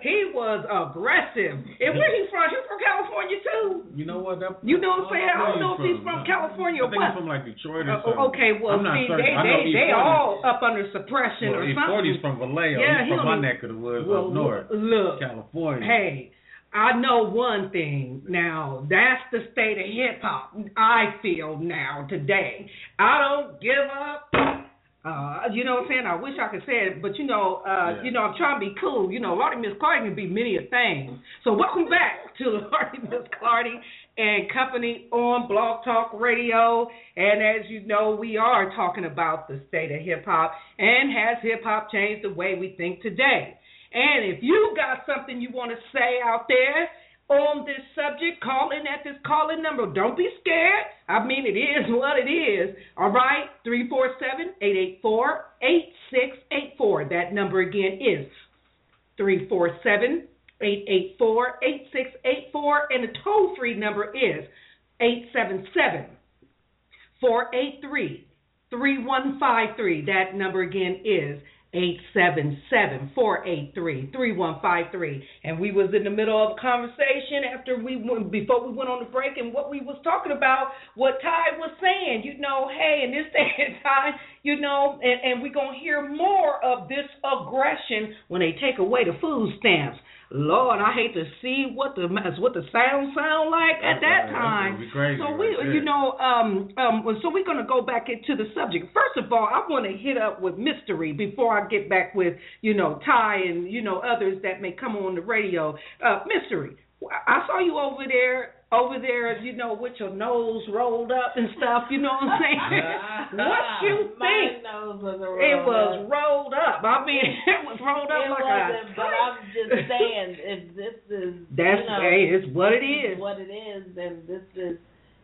he was aggressive. And where he from? He's from California too. You know what? That, You know what I'm saying? I don't know if he's from California I or think what. he's from like Detroit or Uh, something. okay, well, see, certain. they they they all up under suppression Well, or something. E40's from Vallejo. Yeah, he's he from my neck of the woods Well, up north, look, California. Hey, I know one thing now. That's the state of hip hop. I feel now today. I don't give up. Uh, you know what I'm saying? I wish I could say it, but you know, uh, Yeah. you know, I'm trying to be cool. You know, Lordy Miss Clardy can be many a thing. So welcome back to Lordy Miss Clardy and Company on Blog Talk Radio. And as you know, we are talking about the state of hip hop and has hip hop changed the way we think today. And if you got something you want to say out there on this subject, call in at this calling number. Don't be scared. I mean, it is what it is. All right, 347 884 8684. That number again is 347 884 8684. and the toll free number is 877 483 3153. That number again is 877-483-3153 and we was in the middle of a conversation after we went before we went on the break and what we was talking about what ty was saying you know hey in this day and time you know and, and we're going to hear more of this aggression when they take away the food stamps Lord, I hate to see what the what the sound sound like at that time. so we, you know, um, um, so we're gonna go back into the subject. First of all, I want to hit up with mystery before I get back with you know Ty and you know others that may come on the radio. Uh, mystery, I saw you over there over there, you know, with your nose rolled up and stuff. You know what I'm saying? what you think? My nose was rolled it was up. rolled up. I mean, it was rolled up it like wasn't, a. but I'm just saying, if this is That's you know, hey, it's what it is. what it is, then this is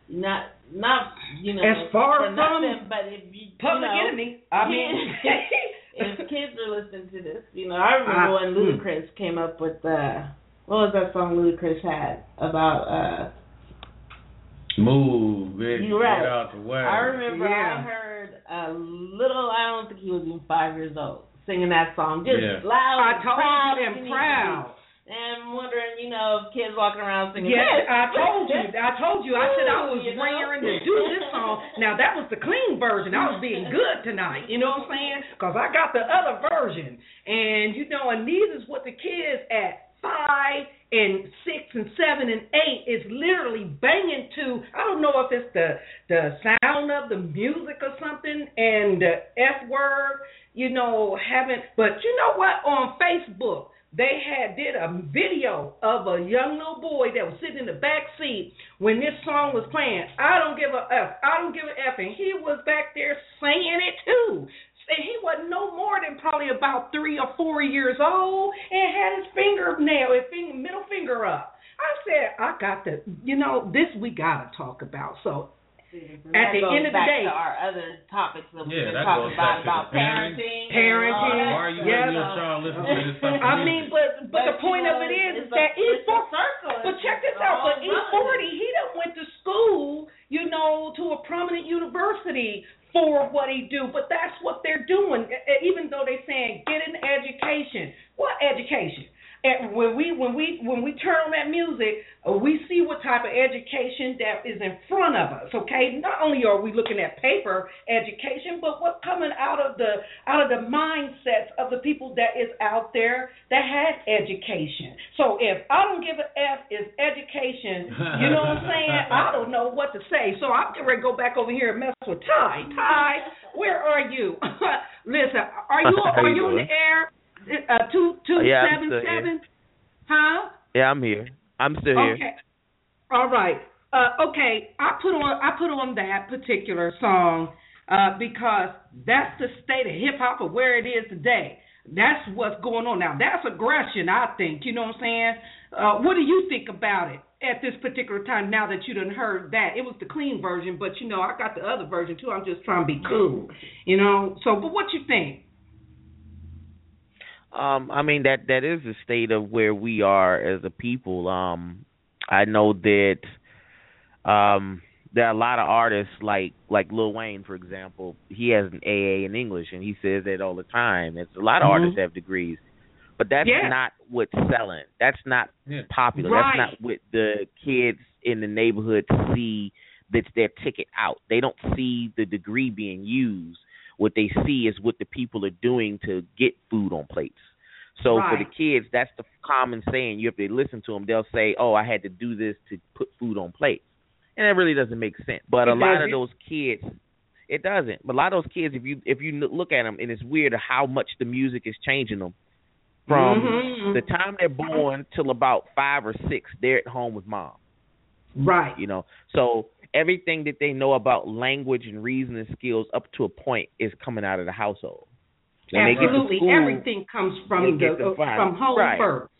not not you know As far from nothing, but if you Public you know, enemy. I mean, if kids are listening to this, you know, I remember when hmm. Ludacris came up with uh what was that song Ludacris had about uh Move, bitch. You right. Get out the way. I remember I heard a little I don't think he was even five years old singing that song. Just Yeah. loud I and told proud you and he needed proud. And wondering, you know, kids walking around singing Yes, this. I told you. I told you. I said I was You know? raring to do this song. Now that was the clean version. I was being good tonight. You know what I'm saying? Because I got the other version, and you know, and these is what the kids at five and six and seven and eight is literally banging to. I don't know if it's the the sound of the music or something, and the f word. You know, haven't. But you know what? On Facebook they had did a video of a young little boy that was sitting in the back seat when this song was playing. I don't give a f. I don't give a f, and he was back there singing it too. And he wasn't no more than probably about three or four years old, and had his fingernail, his finger, middle finger up. I said, I got to, you know, this we gotta talk about. So mm-hmm. At the end of the day- to our other topics that we've Yeah, been talking about about parenting, Parenting, and Why are you that. Yeah. letting your child listen to this type I mean, but but, the point know, of it is, is that E it's a four. But check this out. But E relative. forty, he done went to school, you know, to a prominent university for what he do. But that's what they're doing. Even though they saying get an education. What education? And when we when we when we turn on that music, uh, we see what type of education that is in front of us. Okay, not only are we looking at paper education, but what's coming out of the out of the mindsets of the people that is out there that has education. So if I don't give a f is education, you know what I'm saying? I don't know what to say. So I'm getting ready to go back over here and mess with Ty. Ty, where are you? Listen, are you are you you in the air? Uh, two two Yeah, seven here. seven. Huh? Yeah, I'm here. I'm still here. Okay. All right. Uh, okay. I put on I put on that particular song uh, because that's the state of hip hop of where it is today. That's what's going on now. That's aggression, I think. You know what I'm saying? Uh, what do you think about it at this particular time? Now that you done heard that, it was the clean version, but you know I got the other version too. I'm just trying to be cool, you know. So, but what you think? Um, I mean that that is the state of where we are as a people. Um, I know that um there are a lot of artists like like Lil Wayne, for example. He has an AA in English, and he says that all the time. It's a lot of Mhm. artists have degrees, but that's Yeah. not what's selling. That's not Yeah. popular. Right. That's not what the kids in the neighborhood see. That's their ticket out. They don't see the degree being used. What they see is what the people are doing to get food on plates. So for the kids, that's the common saying. You have to listen to them. They'll say, "Oh, I had to do this to put food on plates," and that really doesn't make sense. But It a lot doesn't. of those kids, it doesn't. But a lot of those kids, if you if you look at them, and it's weird how much the music is changing them. From Mhm. the time they're born till about five or six, they're at home with mom. Right. You know, so everything that they know about language and reasoning skills up to a point is coming out of the household. When they get to Absolutely. school- Everything comes from the to uh, from home right. first.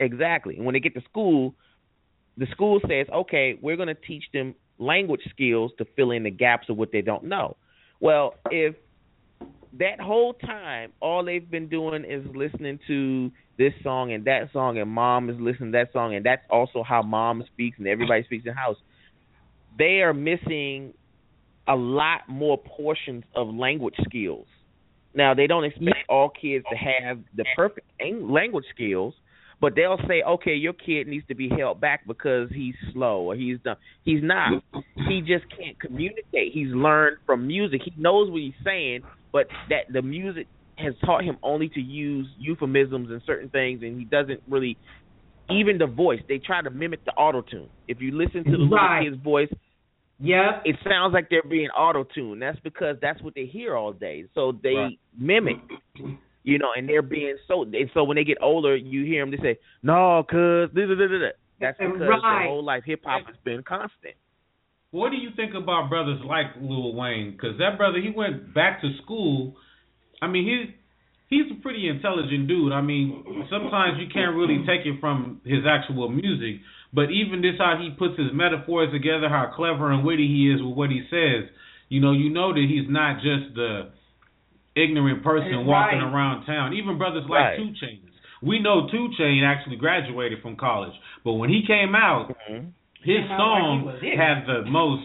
Exactly. And when they get to school, the school says, okay, we're going to teach them language skills to fill in the gaps of what they don't know. Well, if that whole time all they've been doing is listening to this song and that song, and mom is listening to that song, and that's also how mom speaks, and everybody speaks in the house. They are missing a lot more portions of language skills. Now they don't expect all kids to have the perfect language skills, but they'll say, okay, your kid needs to be held back because he's slow or he's dumb. He's not. He just can't communicate. He's learned from music. He knows what he's saying, but that the music has taught him only to use euphemisms and certain things, and he doesn't really. Even the voice, they try to mimic the auto tune. If you listen to the Right. little kid's voice, Yep. it sounds like they're being auto tuned. That's because that's what they hear all day. So they Right. mimic, you know, and they're being so. And so when they get older, you hear them. They say, "No, cuz." da, da, da, da, da." That's because Right. their whole life hip hop has been constant. What do you think about brothers like Lil Wayne? Because that brother, he went back to school. I mean, he's he's a pretty intelligent dude. I mean, sometimes you can't really take it from his actual music, but even this how he puts his metaphors together, how clever and witty he is with what he says. You know, you know that he's not just the ignorant person Right. walking around town. Even brothers like Right. Two Chainz. We know Two Chain actually graduated from college, but when he came out, Mm-hmm. his out like song had the most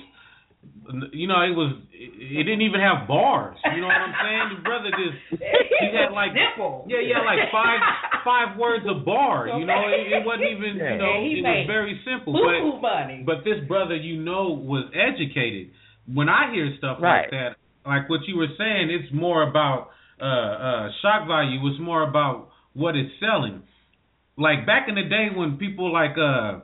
you know it was it didn't even have bars. You know what i'm saying? The brother just he had like Simple. yeah he had like five five words a bar you know? It, it wasn't even you know And it was very simple Boo-boo but money. but this brother you know was educated. When i hear stuff Right. like that like what you were saying it's more about uh uh shock value. It's more about what it's selling. Like back in the day when people like uh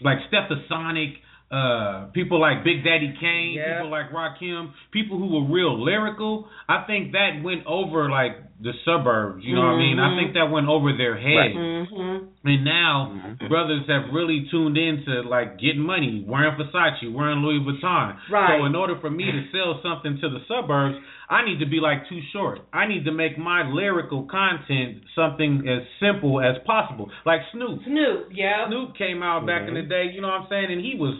like Stetsasonic, uh people like Big Daddy Kane, Yeah. people like Rakim, people who were real lyrical, I think that went over like the suburbs, you know what I mean? I think that went over their head. Mm-hmm. And now Mhm. brothers have really tuned into like getting money, wearing Versace, wearing Louis Vuitton. Right. So in order for me to sell something to the suburbs, I need to be like too short. I need to make my lyrical content something as simple as possible. Like Snoop. Snoop, yeah. Snoop came out back in the day, you know what I'm saying, and he was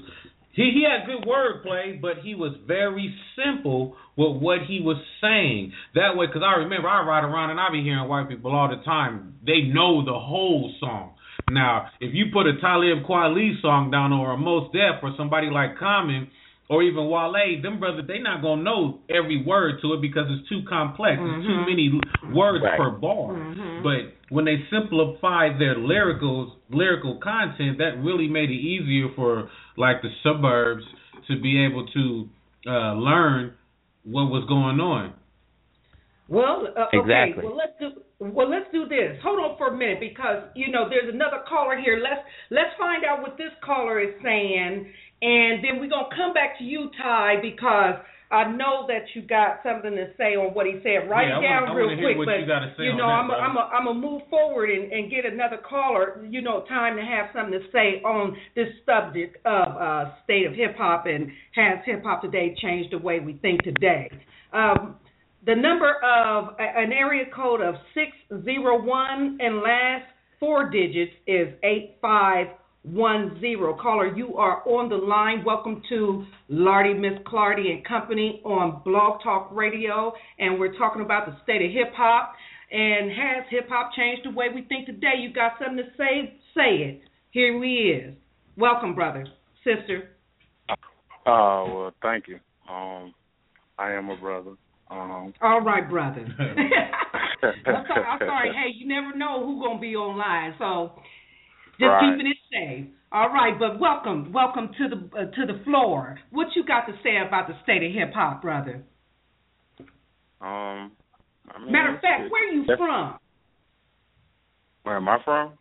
he he had good wordplay, but he was very simple with what he was saying. That way, because I remember I ride around and I be hearing white people all the time. They know the whole song. Now, if you put a Talib Kweli song down or a Mos Def or somebody like Common or even Wale, them brothers they not gonna know every word to it because it's too complex. It's too Mhm. many words Right. per bar. Mhm. But when they simplified their lyrical lyrical content, that really made it easier for like the suburbs to be able to uh, learn what was going on. Well, uh, okay. Exactly. Well, let's do. Well, let's do this. Hold on for a minute because you know there's another caller here. Let's let's find out what this caller is saying, and then we're gonna come back to you, Ty, because I know that you got something to say on what he said. Write Yeah, it down wanna- real quick, but you you know that, I'm a, brother. I'm a, I'm gonna move forward and, and get another caller. You know, time to have something to say on this subject of uh, state of hip hop and has hip hop today changed the way we think today. Um, the number of an area code of 601 and last four digits is 8510. Caller, you are on the line. Welcome to Lordy, Miss Clardy and Company on Blog Talk Radio. And we're talking about the state of hip hop. And has hip hop changed the way we think today? You got something to say? Say it. Here we is. Welcome, brother, sister. Uh, well, thank you. Um, I am a brother. Um, All right, brother. I'm sorry, I'm sorry. Hey, you never know who's gonna be online, so just Right. keeping it safe. All right, but welcome, welcome to the uh, to the floor. What you got to say about the state of hip hop, brother? um, I mean, Matter of fact, it's- where you from? Where am I from?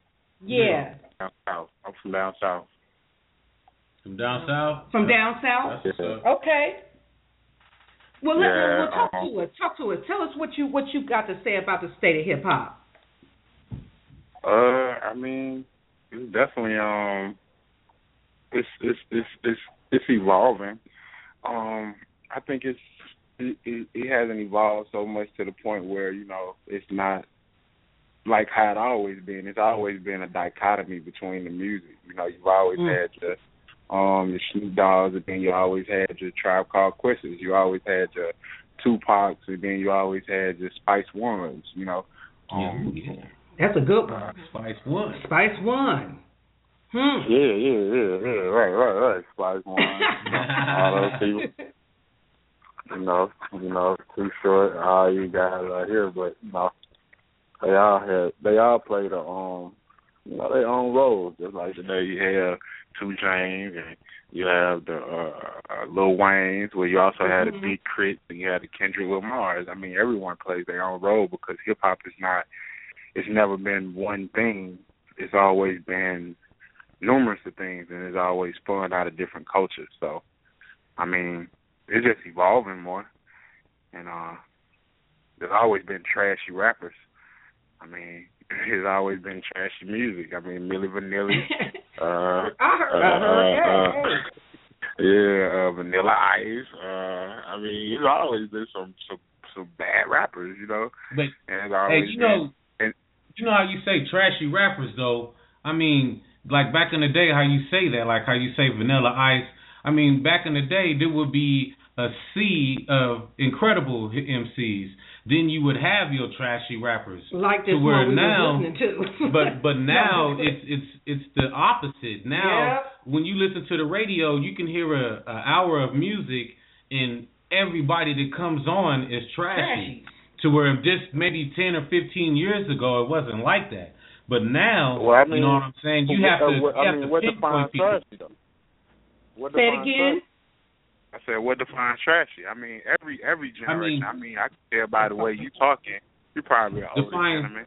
Yeah, Down south. I'm from down south. From down south. from down south. That's what's up. Okay. Well, let, Yeah, well, talk um, to us. Talk to us. Tell us what you what you got to say about the state of hip hop. Uh, I mean, it's definitely um, it's it's it's it's it's evolving. Um, I think it's it, it, it hasn't evolved so much to the point where you know it's not like how it always been. It's always been a dichotomy between the music. You know, you've always Mm. had your um your Snoop Dogg's, and then you always had your Tribe Called Questers. You always had your Tupac's, and then you always had your Spice Ones. You know, um, That's a good one. Spice One. Spice One. Hmm. Yeah, yeah, yeah, yeah. Right, right, right. Spice One. all those people. You know, you know, too short. All you guys out here, but you know, they all had, they all played a um, you know, their own roles. Just like today, you have Two Chainz and you have the uh, uh Lil Wayne's, where you also had Mhm. a Big K.R.I.T., and you had the Kendrick Lamar's. I mean, everyone plays their own role because hip hop is not. It's never been one thing. It's always been numerous of things, and it's always spun out of different cultures. So, I mean, it's just evolving more, and uh, there's always been trashy rappers. I mean, there's always been trashy music. I mean, Milli Vanilli. uh, I heard. uh, I uh, Hey, hey. yeah, uh, Vanilla Ice. Uh, I mean, there's always been some some some bad rappers, you know. But And hey, you know, been, and, you know how you say trashy rappers though. I mean, like back in the day, how you say that, like how you say Vanilla Ice. I mean, back in the day, there would be a sea of incredible MCs. Then you would have your trashy rappers. like this to where one now, to. but but now No. it's it's it's the opposite. Now when you listen to the radio, you can hear a, a hour of music, and everybody that comes on is trashy. To where just maybe ten or fifteen years ago, it wasn't like that. But now, well, I mean, you know what I'm saying. You have uh, to, what- you I mean, to what pinpoint defines people. trashy? What Say it again. trashy? I said, what defines trashy? I mean, every every generation. I mean, I, can tell by the way you're talking, you're probably an older Define- gentleman.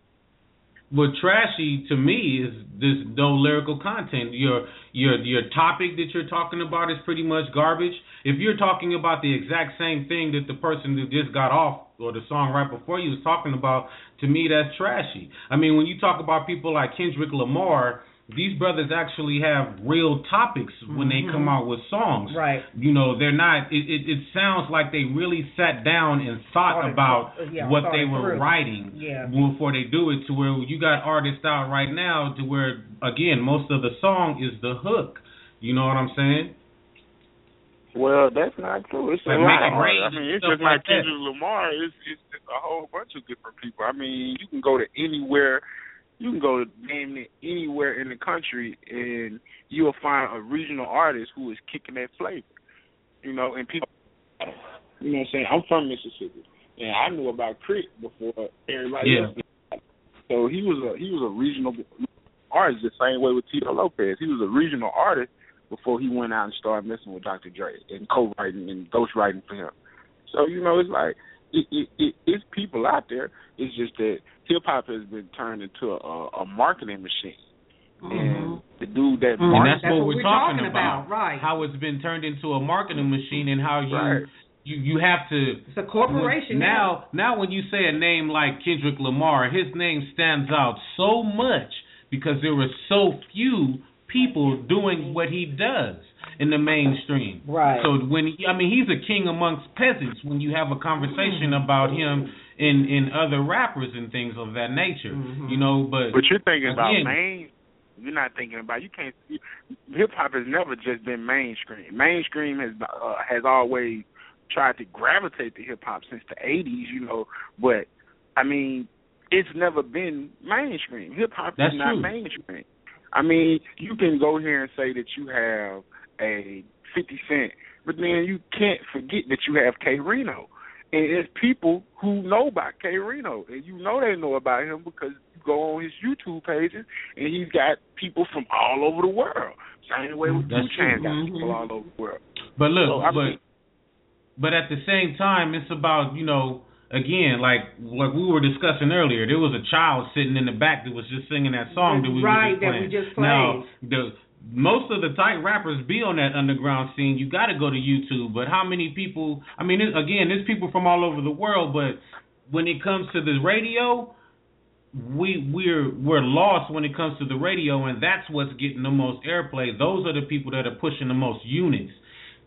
What trashy to me is this no lyrical content. Your your your topic that you're talking about is pretty much garbage. If you're talking about the exact same thing that the person who just got off or the song right before you was talking about, to me that's trashy. I mean, when you talk about people like Kendrick Lamar, these brothers actually have real topics when they come Mhm. out with songs. Right. You know, they're not. It, it it sounds like they really sat down and thought it- about uh, yeah, what they were through. writing Yeah. before they do it. To where you got artists out right now, to where again most of the song is the hook. You know what I'm saying? Well, that's not true. It's a lot of I mean, it's just like. Kendrick Lamar. It's, it's it's a whole bunch of different people. I mean, you can go to anywhere. You can go to name it anywhere in the country, and you'll find a regional artist who is kicking that flavor. You know, and people. You know what I'm saying? I'm from Mississippi, and I knew about K.R.I.T. before everybody Yeah. else. Did. So he was a he was a regional artist the same way with Tito Lopez. He was a regional artist before he went out and started messing with Dr. Dre and co-writing and ghostwriting for him. So you know, it's like it, it, it, it's people out there. It's just that hip hop has been turned into a, a marketing machine. And the dude that Mm-hmm. And markets that's, what, we're, talking, about, right? How it's been turned into a marketing machine, and how you Right. you you have to. It's a corporation now. Now, when you say a name like Kendrick Lamar, his name stands out so much because there were so few people doing what he does in the mainstream. Right. So when he, I mean, he's a king amongst peasants. When you have a conversation about him in in other rappers and things of that nature, you know. But But you're thinking about again, main. You're not thinking about. You can't. Hip hop has never just been mainstream. Mainstream has uh, has always tried to gravitate to hip hop since the '80s. You know, but I mean, it's never been mainstream. Hip hop is not true. mainstream. I mean, you can go here and say that you have a 50 Cent, but then you can't forget that you have K-Rino. And it's people who know about K-Rino, and you know they know about him because you go on his YouTube pages, and he's got people from all over the world. Same way with mm-hmm. That's Two Chainz got true. people all over the world. But look, So, but mean- but at the same time, it's about you know again like like we were discussing earlier. There was a child sitting in the back that was just singing that song that we Right, were just that we just Now the most of the tight rappers be on that underground scene. You got to go to YouTube. But how many people? I mean, it- again, there's people from all over the world. But when it comes to the radio, we we're we're lost when it comes to the radio, and that's what's getting the most airplay. Those are the people that are pushing the most units.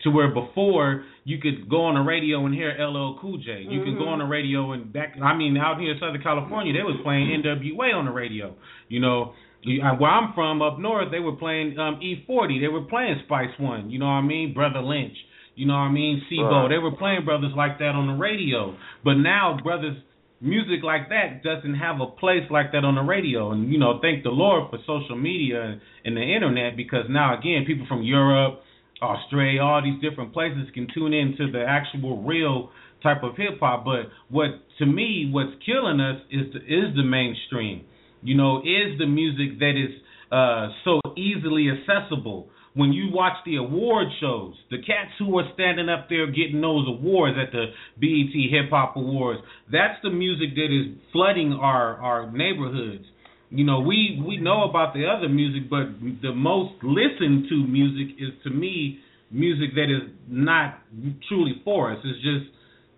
To where before you could go on the radio and hear LL Cool J, you could go on the radio and back. I mean, out here in Southern California, they was playing NWA on the radio. You know, where I'm from up north, they were playing um, E40. They were playing Spice One. You know what I mean? Brotha Lynch. You know what I mean? C-Bo. Right. They were playing brothers like that on the radio. But now brothers music like that doesn't have a place like that on the radio. And you know, thank the Lord for social media and the internet because now again, people from Europe, Australia, all these different places can tune in to the actual real type of hip hop. But what to me, what's killing us is the, is the mainstream. You know, is the music that is uh, so easily accessible when you watch the award shows, the cats who are standing up there getting those awards at the BET Hip Hop Awards, that's the music that is flooding our our neighborhoods. You know, we we know about the other music, but the most listened to music is to me music that is not truly for us. It's just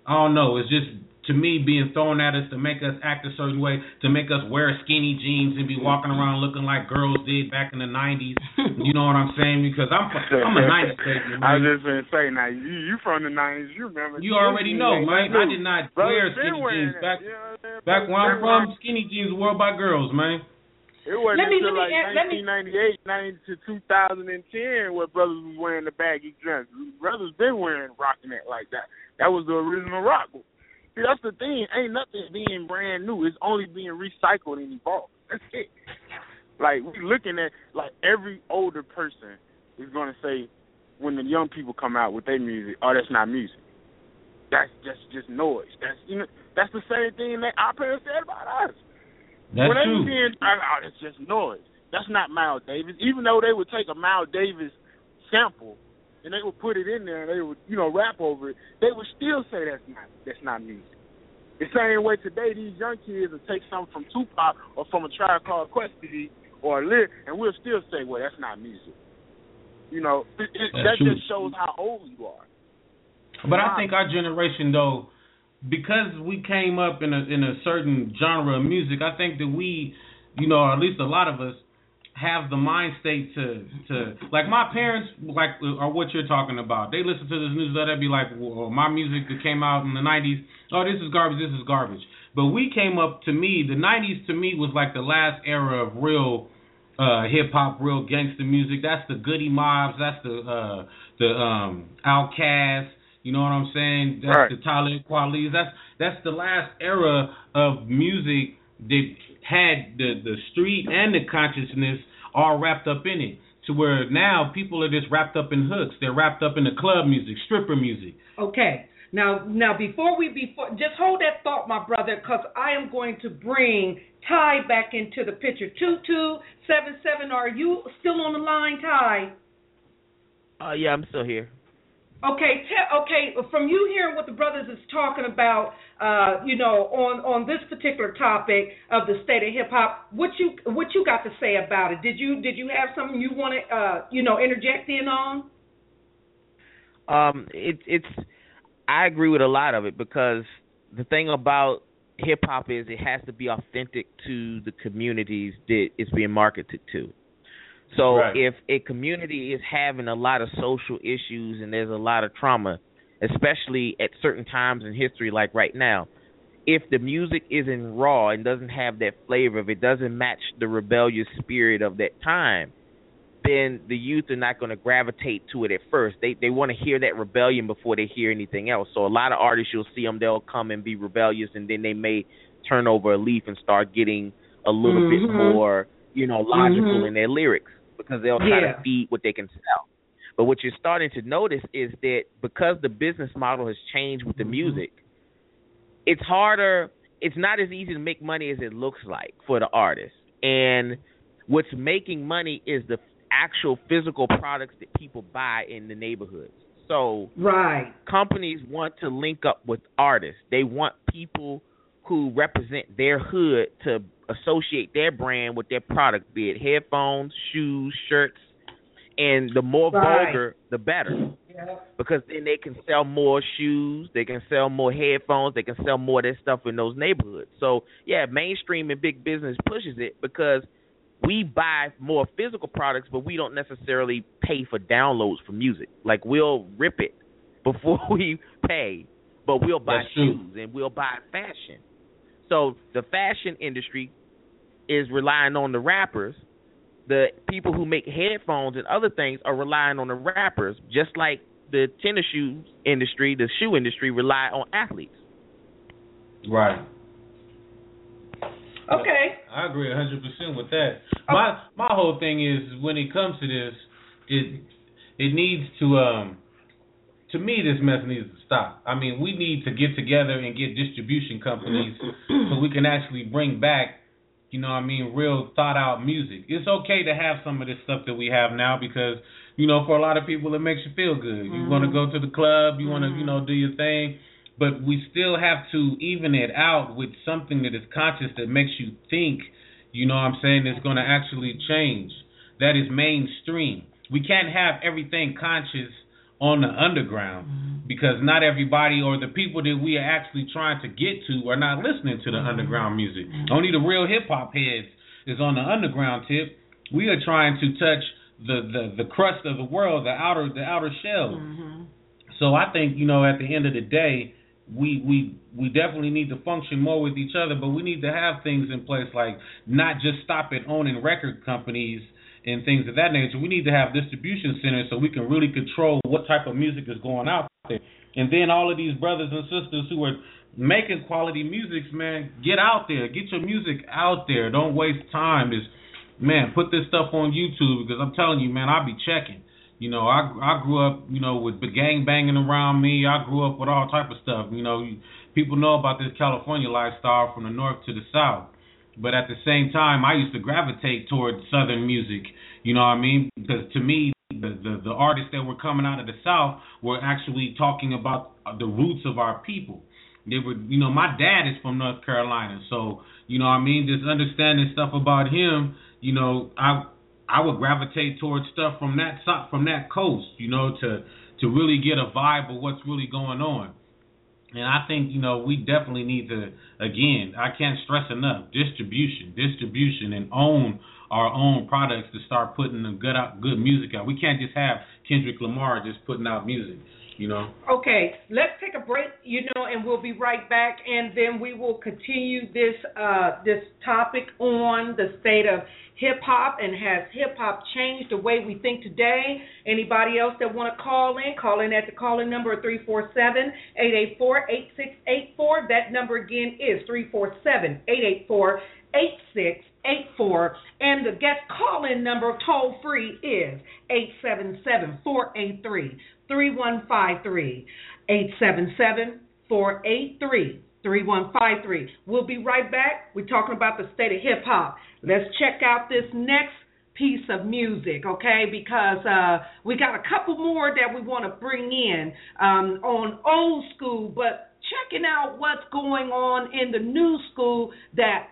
I don't know. It's just to me being thrown at us to make us act a certain way, to make us wear skinny jeans and be walking around looking like girls did back in the '90s. you know what I'm saying? Because I'm I'm a '90s baby. Man. I was just gonna say now you you from the '90s, you remember? You already know, man. I did not wear skinny jeans back you know back when I'm from. Skinny jeans were worn by girls, man. It wasn't let me, until let me, like let me, 1998, 90 to 2010 where brothers was wearing the baggy dress. Brothers been wearing rocking it like that. That was the original rock. That's the thing. Ain't nothing being brand new. It's only being recycled and evolved. That's it. Like we looking at like every older person is gonna say when the young people come out with their music, oh that's not music. That's just just noise. That's you know that's the same thing that our parents said about us. That's when they true. was being oh, it's just noise. That's not Miles Davis. Even though they would take a Miles Davis sample and they would put it in there and they would, you know, rap over it, they would still say that's not that's not music. The same way today these young kids will take something from Tupac or from a tribe called Quest CD or a lyric and we'll still say, Well, that's not music. You know, it, it, that true. just shows how old you are. But I think our generation though, because we came up in a in a certain genre of music, I think that we, you know, or at least a lot of us, have the mind state to to like my parents like are what you're talking about. They listen to this newsletter, they'd be like, well, my music that came out in the '90s. Oh, this is garbage. This is garbage. But we came up to me. The '90s to me was like the last era of real uh hip hop, real gangster music. That's the Goodie Mobs. That's the uh the um Outkast. You know what I'm saying? That's Right. the Talib Kweli's. That's that's the last era of music that had the the street and the consciousness all wrapped up in it. To where now people are just wrapped up in hooks. They're wrapped up in the club music, stripper music. Okay. Now, now before we before just hold that thought, my brother, because I am going to bring Ty back into the picture. Two two seven seven. Are you still on the line, Ty? Uh, yeah, I'm still here. Okay, te- okay. From you hearing what the brothers is talking about, uh, you know, on on this particular topic of the state of hip hop, what you what you got to say about it? Did you did you have something you want to uh, you know interject in on? Um, it, it's I agree with a lot of it because the thing about hip hop is it has to be authentic to the communities that it's being marketed to. So Right. if a community is having a lot of social issues and there's a lot of trauma, especially at certain times in history like right now, if the music isn't raw and doesn't have that flavor, if it doesn't match the rebellious spirit of that time, then the youth are not going to gravitate to it at first. They they want to hear that rebellion before they hear anything else. So a lot of artists you'll see them they'll come and be rebellious and then they may turn over a leaf and start getting a little bit Mhm. more, you know, logical Mhm. in their lyrics because they'll try Yeah. to feed what they can sell. But what you're starting to notice is that because the business model has changed with the mm-hmm. music, it's harder. It's not as easy to make money as it looks like for the artist. And what's making money is the actual physical products that people buy in the neighborhoods. So Right. companies want to link up with artists. They want people who represent their hood to associate their brand with their product, be it headphones, shoes, shirts, and the more Right. vulgar, the better Yeah. because then they can sell more shoes, they can sell more headphones, they can sell more of that stuff in those neighborhoods. So yeah, mainstream and big business pushes it because we buy more physical products, but we don't necessarily pay for downloads for music. Like we'll rip it before we pay, but we'll buy That's true. shoes and we'll buy fashion. So the fashion industry is relying on the rappers. The people who make headphones and other things are relying on the rappers, just like the tennis shoes industry, the shoe industry rely on athletes. Right. Okay. I agree hundred percent with that. My my whole thing is when it comes to this, it it needs to um to me this mess needs to stop. I mean, we need to get together and get distribution companies so we can actually bring back, you know what I mean, real thought out music. It's okay to have some of this stuff that we have now because, you know, for a lot of people it makes you feel good. You mm-hmm. want to go to the club, you want to, you mm-hmm. know, do your thing, but we still have to even it out with something that is conscious that makes you think, you know what I'm saying, that's going to actually change. That is mainstream. We can't have everything conscious on the underground mm-hmm. because not everybody or the people that we are actually trying to get to are not listening to the mm-hmm. underground music. Mm-hmm. Only the real hip hop heads is on the underground tip. We are trying to touch the, the the crust of the world, the outer the outer shell. So I think you know at the end of the day, we we we definitely need to function more with each other, but we need to have things in place like not just stop at owning record companies and things of that nature. We need to have distribution centers so we can really control what type of music is going out there. And then all of these brothers and sisters who are making quality music, man, get out there, get your music out there. Don't waste time. Just man, put this stuff on YouTube because I'm telling you, man, I'll be checking. You know, I I grew up, you know, with gang banging around me. I grew up with all type of stuff. You know, people know about this California lifestyle from the north to the south. But at the same time, I used to gravitate towards southern music. You know what I mean? Because to me, the, the the artists that were coming out of the south were actually talking about the roots of our people. They were, you know, my dad is from North Carolina, so you know what I mean. Just understanding stuff about him, you know, I I would gravitate towards stuff from that from that coast, you know, to to really get a vibe of what's really going on. And I think you know we definitely need to again. I can't stress enough distribution, distribution, and own our own products to start putting the good out good music out. We can't just have Kendrick Lamar just putting out music, you know. Okay, let's take a break, you know, and we'll be right back, and then we will continue this uh, this topic on the state of hip hop and has hip hop changed the way we think today. Anybody else that want to call in, call in at the calling number of 347-884-8684. That number again is 347-884-8684. And the guest call-in number toll free is 877-483-3153. 877-483 3153. We'll be right back. We're talking about the state of hip hop. Let's check out this next piece of music, okay? Because uh, we got a couple more that we want to bring in um, on old school, but checking out what's going on in the new school that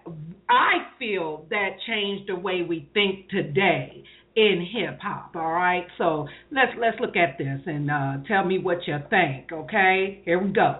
I feel that changed the way we think today in hip hop. All right, so let's let's look at this and uh, tell me what you think. Okay, here we go.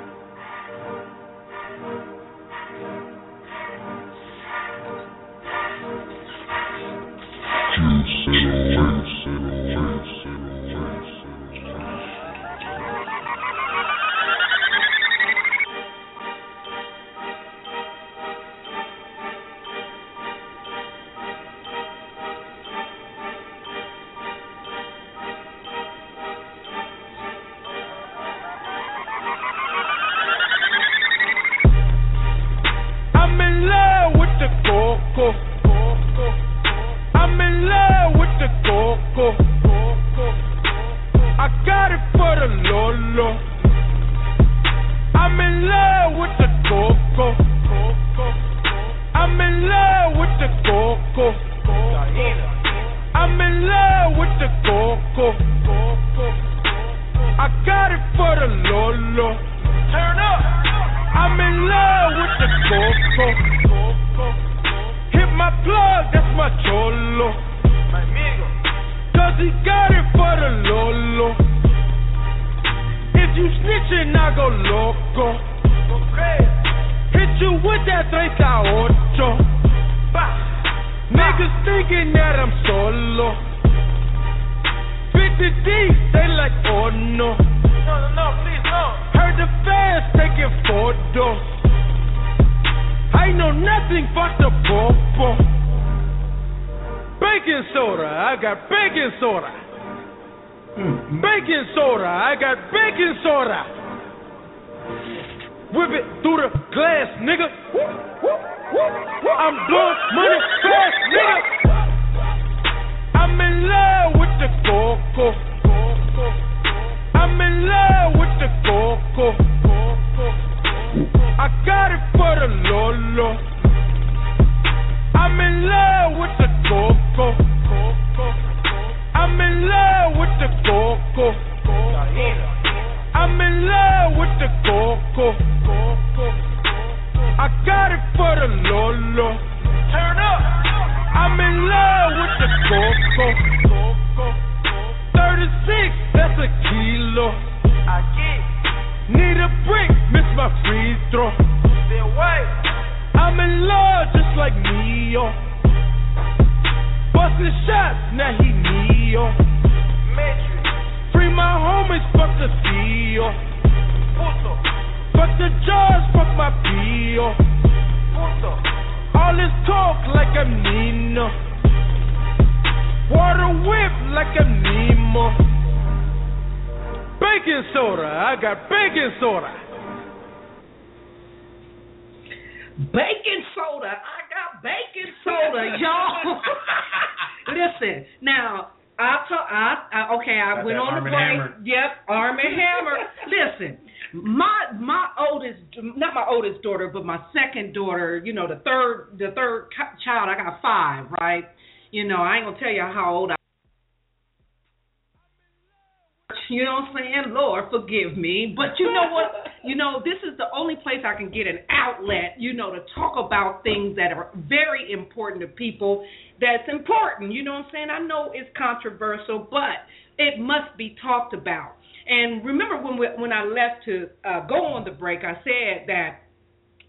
the coco. 36, that's a kilo. I get. Need a brick, miss my free throw. Stay away. I'm in love just like Neo. Busting shots, now he Neo. Free my homies, fuck the deal. Fuck the judge, fuck my deal. All this talk like I'm Nino. Water whip like I'm Nemo. Baking soda, I got baking soda. Baking soda. I got baking soda, y'all. Listen, now I told I, I okay, I Got went on Arm the break. Yep, Arm and Hammer. Listen, my my oldest, not my oldest daughter, but my second daughter. You know, the third the third child. I got five, right? You know, I ain't gonna tell you how old I. You know what I'm saying? Lord, forgive me. But you know what? You know, this is the only place I can get an outlet, you know, to talk about things that are very important to people that's important. You know what I'm saying? I know it's controversial, but it must be talked about. And remember when we, when I left to uh, go on the break, I said that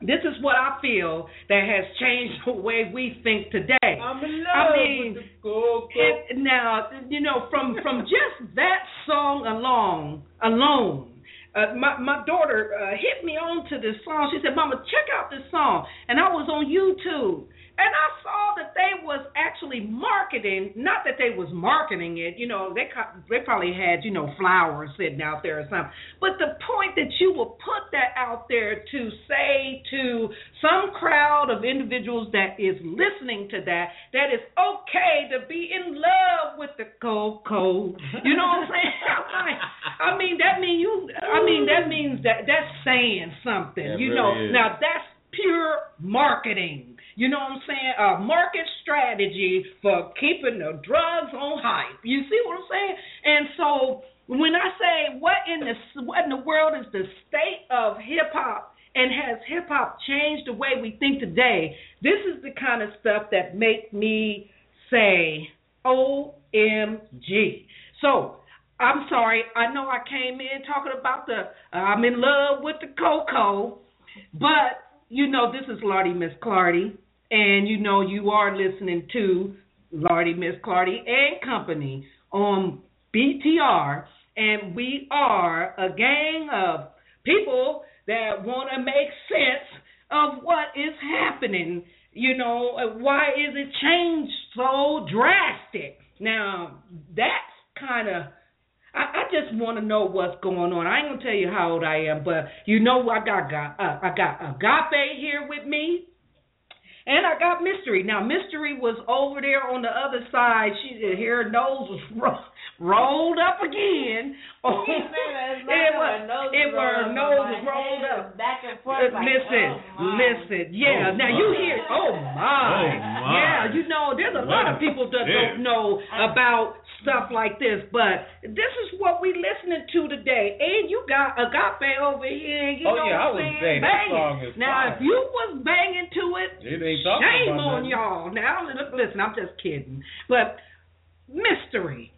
this is what I feel that has changed the way we think today. I'm in I mean, with the now you know from from just that song alone alone. Uh, my my daughter uh, hit me onto this song. She said, "Mama, check out this song." And I was on YouTube, and I saw that they was actually marketing. Not that they was marketing it. You know, they they probably had you know flowers sitting out there or something. But the point that you will put that out there to say to some crowd of individuals that is listening to that that it's okay to be in love with the coco. You know what I'm saying? Like, I mean that mean you. I mean that means that that's saying something. Yeah, you really know. is. Now that's pure marketing. You know what I'm saying? A market strategy for keeping the drugs on hype. You see what I'm saying? And so when I say what in the what in the world is the state of hip hop and has hip hop changed the way we think today? This is the kind of stuff that make me say OMG. So I'm sorry. I know I came in talking about the uh, I'm in love with the cocoa, but you know this is Lordy Miss Clardy, and you know you are listening to Lordy Miss Clardy and Company on BTR, and we are a gang of people that want to make sense of what is happening. You know, why is it changed so drastic? Now, that's kind of I, I just want to know what's going on. I ain't gonna tell you how old I am, but you know I got, got uh, I got Agape here with me, and I got Mystery. Now Mystery was over there on the other side. She her nose was ro- rolled up again. Oh, You say that, it's not it was her nose it is was rolled up, nose rolled up. back and Uh, forth like, listen, oh, listen, yeah. Oh, now my. you hear, oh my, Oh, my. yeah. You know, there's a lot of people that Yeah. don't know about stuff like this, but this is what we listening to today. And you got Agape over here. You Oh, know yeah, I what was I'm saying? saying that song is now, fire. if you was banging to it, It ain't shame on nothing. y'all. Now, listen, I'm just kidding, but mystery.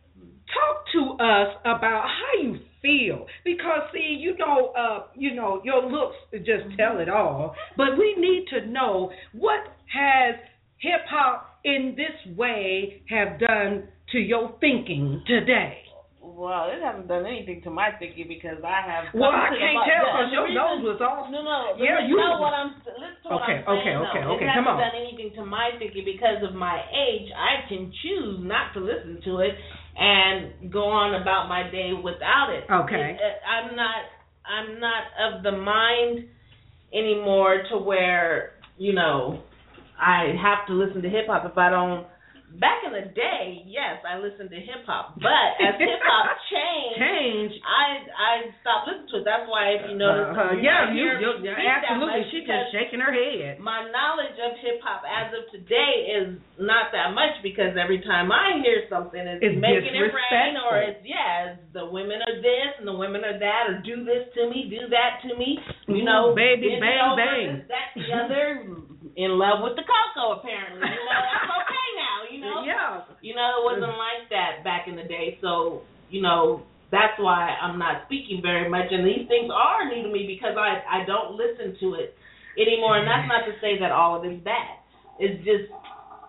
Talk to us about how you feel because see you know uh you know your looks just tell it all but we need to know what has hip hop in this way have done to your thinking today Well, it hasn't done anything to my thinking because I have. Well, I can't tell 'cause your reason- nose was all- No, no. Yeah, you- know what I'm. Listen to what Okay, I'm saying. okay, okay, though. okay, It hasn't on. done anything to my thinking because of my age. I can choose not to listen to it and go on about my day without it. Okay. I'm not. I'm not of the mind anymore to where you know I have to listen to hip hop if I don't. Back in the day, yes, I listened to hip hop, but as hip hop changed, Change. I I stopped listening to it. That's why if you notice, Uh, you yeah, you, you, yeah, absolutely. She just shaking her head. my knowledge of hip hop as of today is not that much because every time I hear something, it's, It's making it rain or it's yeah, it's the women are this and the women are that or do this to me, do that to me. You Ooh, know, baby, bang, bang. This, that, the other. In love with the cocoa, apparently. You know, that's okay now. You know. Yeah. You know, it wasn't like that back in the day. So, you know, that's why I'm not speaking very much. And these things are new to me because I I don't listen to it anymore. And that's not to say that all of it is bad. It's just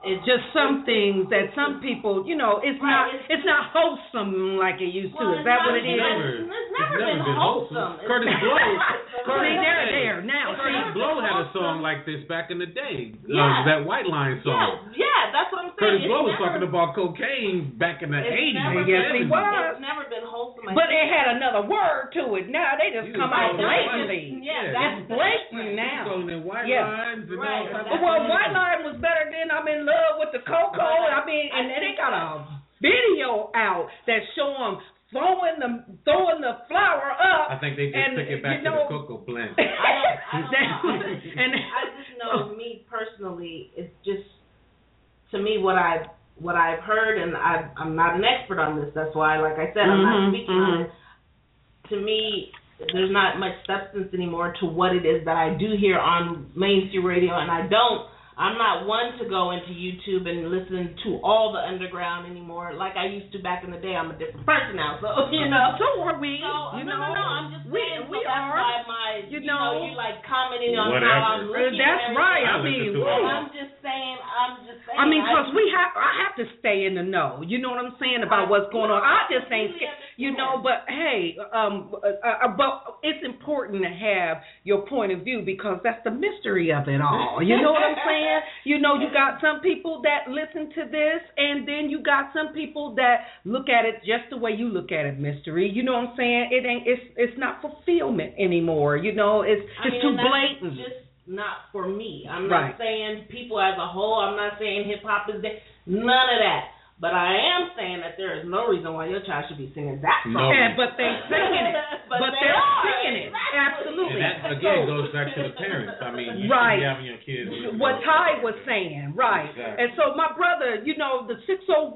it's Just some things that some people, you know, it's not it's not wholesome like it used to. Is that it's what it not- is? It's never, been, wholesome. Kurtis Blow. Kurtis See, there, hey, there, now, Kurtis. Blow had a song like this back in the day. Uh, Yeah. that White Line song. Yeah, yeah, that's what I'm saying. Kurtis It's Blow was talking about cocaine back in the eighties. Yes, he was. It's never been wholesome. I But think. it had another word to it. Now they just You come out blatantly. Yeah, Yeah. that's It's blatant now. Calling it white Yeah. Right, all types that's of Well. White Line was better than I'm in love with the Coco. I mean, and they got a video out that show them throwing the throwing the flour up. I think they just and, took it back you to know, the cocoa blend. I don't, I don't know. and I just know me personally, it's just to me what I what I've heard, and I I'm not an expert on this. That's why, like I said, I'm not speaking on mhm. it. To me, there's not much substance anymore to what it is that I do hear on mainstream radio, and I don't. I'm not one to go into YouTube and listen to all the underground anymore like I used to back in the day. I'm a different person now, so you know. So are we. So, you no, know, no, no. I'm just we saying. we so that's why my, You you, know. know, you like commenting on Whatever. how I'm looking. That's right. I everything. mean, listen to woo. it. I'm just saying. I'm just saying. I mean, cause we have, I have to stay in the know. You know what I'm saying about what's going on. I just ain't, sca- you know. But hey, um, uh, uh, but it's important to have your point of view because that's the mystery of it all. You know what I'm saying? You know, you got some people that listen to this, and then you got some people that look at it just the way you look at it, mystery. You know what I'm saying? It ain't, it's, it's not fulfillment anymore. You know, it's I it's mean, too blatant. Just not for me. I'm Right. not saying people as a whole. I'm not saying hip hop is dead. None of that. But I am saying that there is no reason why your child should be singing that song. No. Yeah, but they singing it. but, but they they're singing it. Exactly. Absolutely. And that again goes back to the parents. I mean, you Right. should be having your kids. what Ty was saying, right? Exactly. And so my brother, you know, the six oh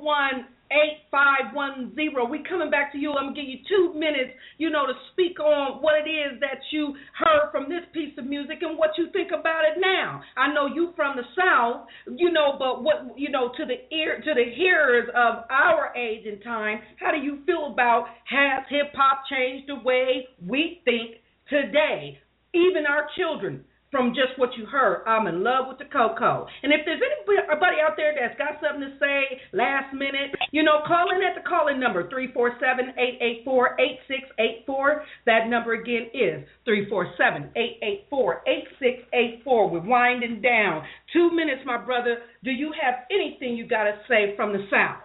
oh one eight five one zero. We coming back to you. I'm gonna give you two minutes, you know, to speak on what it is that you heard from this piece of music and what you think about it now. I know you from the South, you know, but what you know to the ear to the hearers of our age and time, how do you feel about has hip hop changed the way we think today? Even our children from just what you heard. I'm in love with the Coco. And if there's anybody out there that's got something to say last minute, you know, call in at the call-in number 347-884-8684. That number again is 347-884-8684. We're winding down. Two minutes, my brother. Do you have anything you got to say from the South?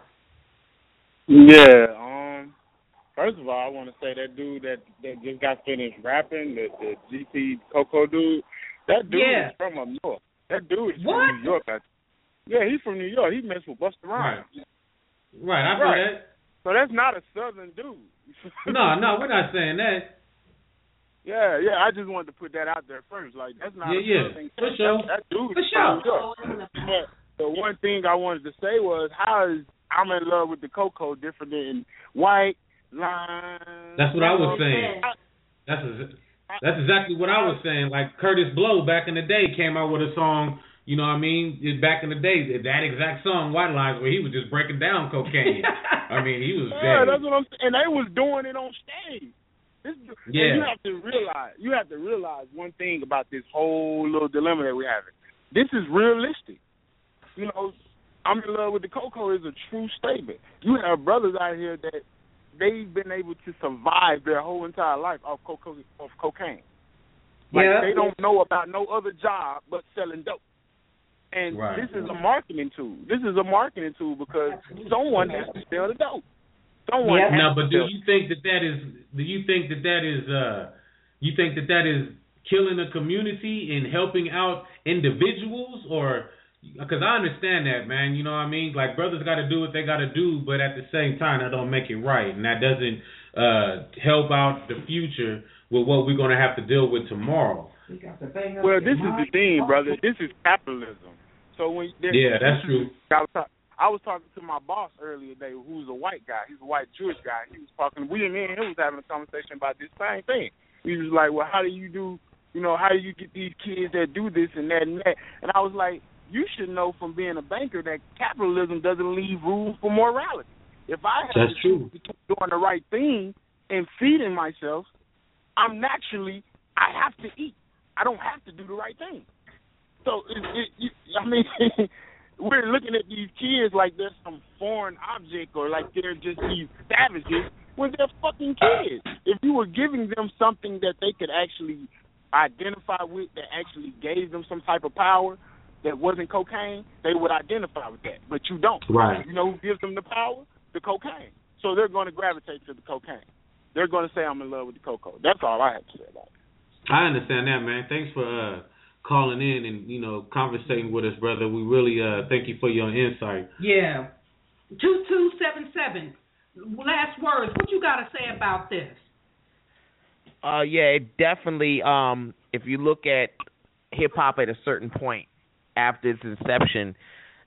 Yeah. Um. First of all, I want to say that dude that that just got finished rapping, the the GP Coco dude. That dude Yeah. is from up north. That dude is What? from New York. I, yeah, he's from New York. He messed with Busta Rhymes. Right, I've Right. heard So that's not a southern dude. No, no, we're not saying that. Yeah, yeah. I just wanted to put that out there first. Like that's not Yeah, a yeah. southern For cat. sure. That, that dude For is sure. from New York. But the one thing I wanted to say was how is I'm in love with the Coco different than white line. That's what I was saying. That's ex- that's exactly what I was saying. Like Kurtis Blow back in the day came out with a song. You know what I mean? It- Back in the day, that exact song, White Lines, where he was just breaking down cocaine. I mean, he was Yeah, dead. that's what I'm saying. And they was doing it on stage. This, Yeah. And you have to realize, you have to realize one thing about this whole little dilemma that we're having. This is realistic. You know, I'm in love with the Coco is a true statement. You have brothers out here that they've been able to survive their whole entire life off coco off cocaine. Like Yeah. they don't know about no other job but selling dope. And Right. this is a marketing tool. This is a marketing tool because someone has to sell the dope. Someone Yeah. has No, but do you think that that is? Do you think that that is? uh You think that that is killing a community and helping out individuals or because I understand that, man. You know what I mean? Like brothers got to do what they got to do, but at the same time, that don't make it right, and that doesn't uh, help out the future with what we're gonna have to deal with tomorrow. Well, this is the thing, brother. This is capitalism. So when Yeah, that's true. I was, talk, I was talking to my boss earlier today, who's a white guy. He's a white Jewish guy. He was talking. We and him was having a conversation about this same thing. He was like, "Well, how do you do? You know, how do you get these kids that do this and that and that?" And I was like, "You should know from being a banker that capitalism doesn't leave room for morality. If I have That's to true. between doing the right thing and feeding myself, I'm naturally I have to eat. I don't have to do the right thing. So it, it, you, I mean, we're looking at these kids like they're some foreign object or like they're just these savages when they're fucking kids. If you were giving them something that they could actually identify with, that actually gave them some type of power that wasn't cocaine, they would identify with that. But you don't. Right. You know who gives them the power? The cocaine. So they're going to gravitate to the cocaine. They're going to say I'm in love with the cocoa. That's all I have to say about it. I understand that, man. Thanks for uh, calling in and you know conversating with us, brother. We really uh, thank you for your insight. Yeah. Two two seven seven. Last words. What you got to say about this? Uh, yeah, it definitely. Um, if you look at hip hop at a certain point after its inception,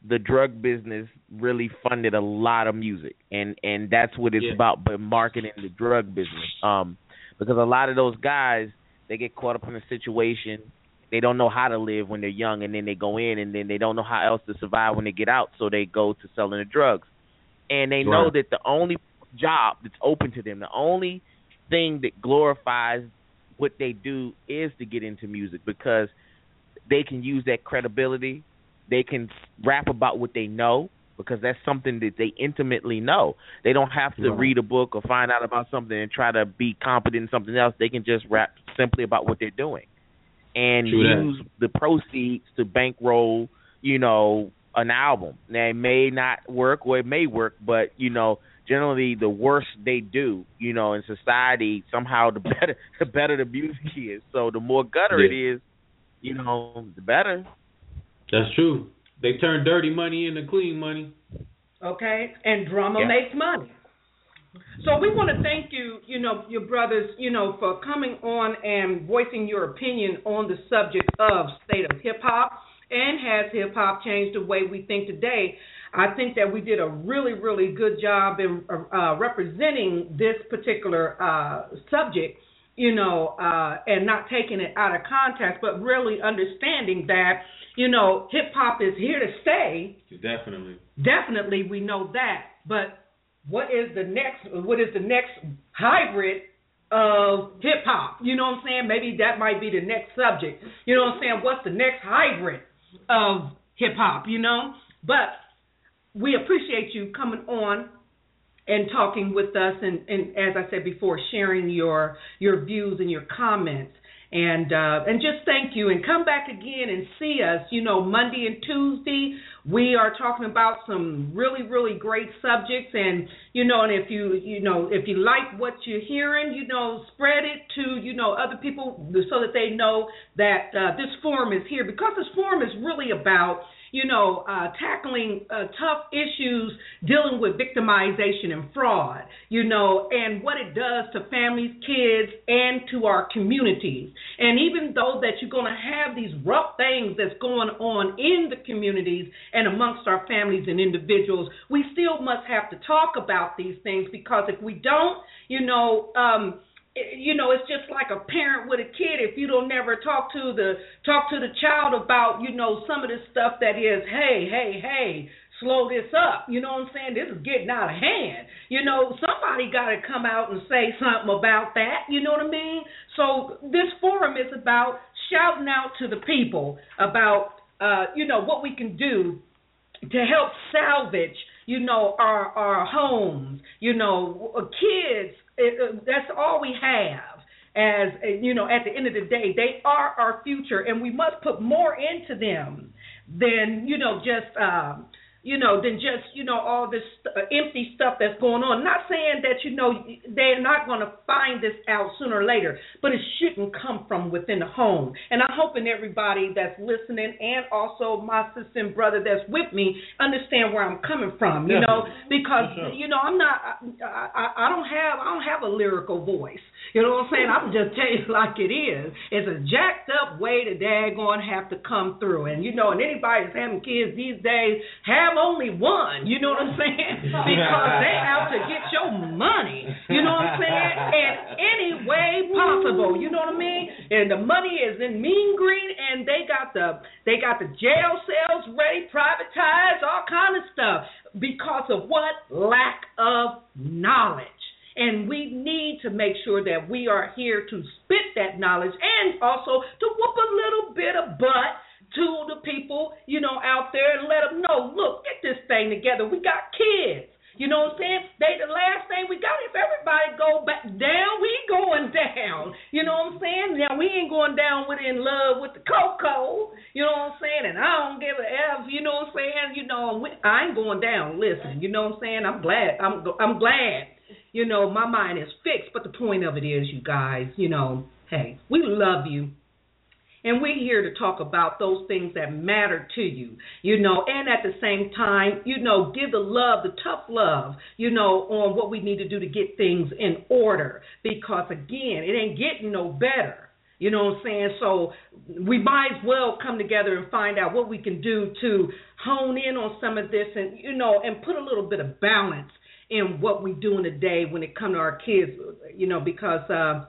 the drug business really funded a lot of music, and and that's what it's Yeah. about. But marketing the drug business, um, because a lot of those guys they get caught up in a situation. They don't know how to live when they're young, and then they go in, and then they don't know how else to survive when they get out, so they go to selling the drugs. And they know that the only job that's open to them, the only thing that glorifies what they do is to get into music because they can use that credibility. They can rap about what they know because that's something that they intimately know. They don't have to Right. read a book or find out about something and try to be competent in something else. They can just rap simply about what they're doing and True that. use the proceeds to bankroll, you know, an album. Now it may not work or it may work, but you know, generally the worse they do, you know, in society, somehow the better the better the music is. So the more gutter it Yeah. is, you know, the better. That's true. They turn dirty money into clean money. Okay, and drama Yeah. makes money. So we want to thank you, you know, your brothers, you know, for coming on and voicing your opinion on the subject of state of hip hop and has hip hop changed the way we think today. I think that we did a really, really good job in uh, representing this particular uh, subject, you know, uh, and not taking it out of context, but really understanding that, you know, hip hop is here to stay Definitely. definitely we know that. But what is the next? What is the next hybrid of hip hop? You know what I'm saying? Maybe that might be the next subject. You know what I'm saying? What's the next hybrid of hip hop? You know, but we appreciate you coming on and talking with us and, and as I said before, sharing your your views and your comments. And uh, and just thank you and come back again and see us. You know, Monday and Tuesday we are talking about some really really great subjects. And you know, and if you you know if you like what you're hearing, you know, spread it to you know other people so that they know that uh, this forum is here because this forum is really about you know, uh, tackling uh, tough issues dealing with victimization and fraud, you know, and what it does to families, kids, and to our communities. And even though that you're going to have these rough things that's going on in the communities and amongst our families and individuals, we still must have to talk about these things because if we don't, you know, um, you know it's just like a parent with a kid. If you don't never talk to the talk to the child about you know some of this stuff that is hey hey hey slow this up. You know what i'm saying? This is getting out of hand. You know somebody got to come out and say something about that. You know what i mean? So this forum is about shouting out to the people about uh you know what we can do to help salvage you know our our homes you know kids it, uh, that's all we have as uh, you know at the end of the day they are our future and we must put more into them than you know just um you know, than just you know all this uh, empty stuff that's going on. Not saying that you know they're not going to find this out sooner or later, but it shouldn't come from within the home. And I'm hoping everybody that's listening and also my sister and brother that's with me understand where I'm coming from. You know, because sure. you know I'm not I, I I don't have I don't have a lyrical voice. You know what I'm saying? I'm just tell you like it is. It's a jacked up way to daggone have to come through. And you know, and anybody that's having kids these days have only one. You know what I'm saying? Because they out to get your money. You know what I'm saying? In any way possible. You know what I mean? And the money is in mean green and they got the they got the jail cells ready, privatized, all kind of stuff. Because of what? Lack of knowledge. And we need to make sure that we are here to spit that knowledge and also to whoop a little bit of butt to the people, you know, out there and let them know, look, get this thing together. We got kids. You know what I'm saying? They the last thing we got. If everybody go back down, we going down. You know what I'm saying? Now we ain't going down with in love with the cocoa. You know what I'm saying? And I don't give a f. You know what I'm saying? You know we- I ain't going down. Listen, you know what I'm saying? I'm glad. I'm I'm glad. You know my mind is fixed. But the point of it is, you guys, you know, hey, we love you. And we're here to talk about those things that matter to you, you know, and at the same time, you know, give the love, the tough love, you know, on what we need to do to get things in order. Because again, it ain't getting no better. You know what I'm saying? So we might as well come together and find out what we can do to hone in on some of this and, you know, and put a little bit of balance in what we do in the day when it comes to our kids, you know, because uh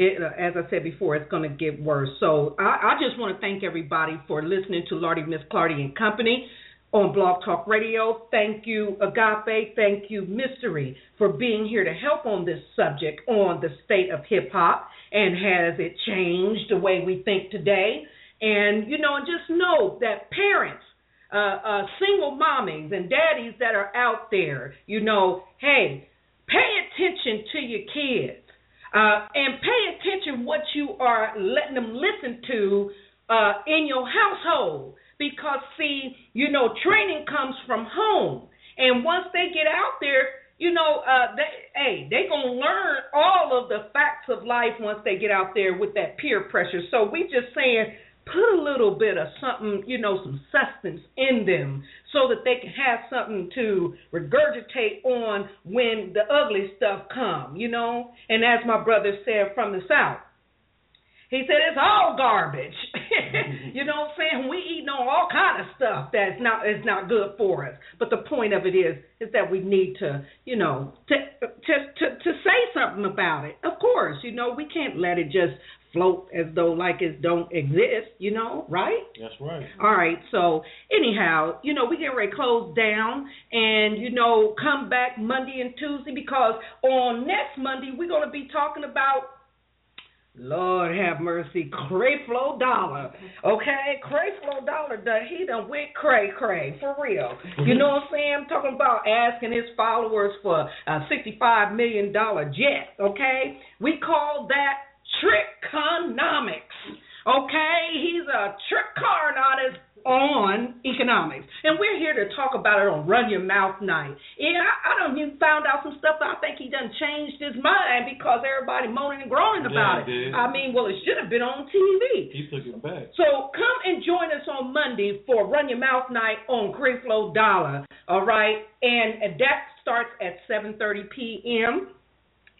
it, uh, as I said before, it's going to get worse. So I, I just want to thank everybody for listening to Lordy Miss Clardy and Company on Blog Talk Radio. Thank you, Agape. Thank you, Mystery, for being here to help on this subject on the state of hip hop and has it changed the way we think today. And, you know, and just know that parents, uh, uh, single mommies and daddies that are out there, you know, hey, pay attention to your kids. Uh, and pay attention what you are letting them listen to uh, in your household because see you know training comes from home and once they get out there you know uh they hey they gonna learn all of the facts of life once they get out there with that peer pressure so we just saying put a little bit of something, you know, some substance in them so that they can have something to regurgitate on when the ugly stuff come, you know? And as my brother said from the South, he said it's all garbage. you know what I'm saying? We eating on all kind of stuff that's not is not good for us. But the point of it is is that we need to, you know, to to to, to say something about it. Of course, you know, we can't let it just float as though like it don't exist, you know, right? That's right. All right, so anyhow, you know, we get ready to close down and, you know, come back Monday and Tuesday because on next Monday we're going to be talking about Lord have mercy, Creflo Dollar. Okay, Creflo Dollar, done, he done went cray cray, for real. You know what I'm saying? I'm talking about asking his followers for a $65 million jet, okay? We call that trickonomics. Okay, he's a trick card artist on economics, and we're here to talk about it on Run Your Mouth Night. Yeah, I, I don't even found out some stuff. I think he done changed his mind because everybody moaning and groaning about Yeah, it. did. I mean, well, it should have been on TV. He took it back. So come and join us on Monday for Run Your Mouth Night on Creflo Dollar. All right, and that starts at 7:30 p.m.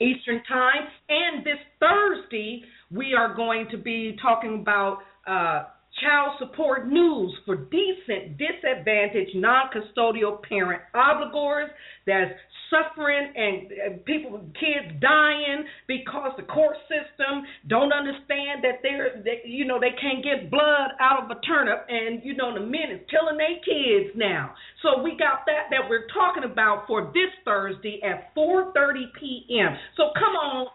Eastern Time. And this Thursday, we are going to be talking about uh, child support news for decent, disadvantaged, non custodial parent obligors that's suffering and, people, kids dying because the court system don't understand that they're, they, you know, they can't get blood out of a turnip, and you know the men is killing their kids now. So we got that that we're talking about for this Thursday at 4:30 p.m. So come on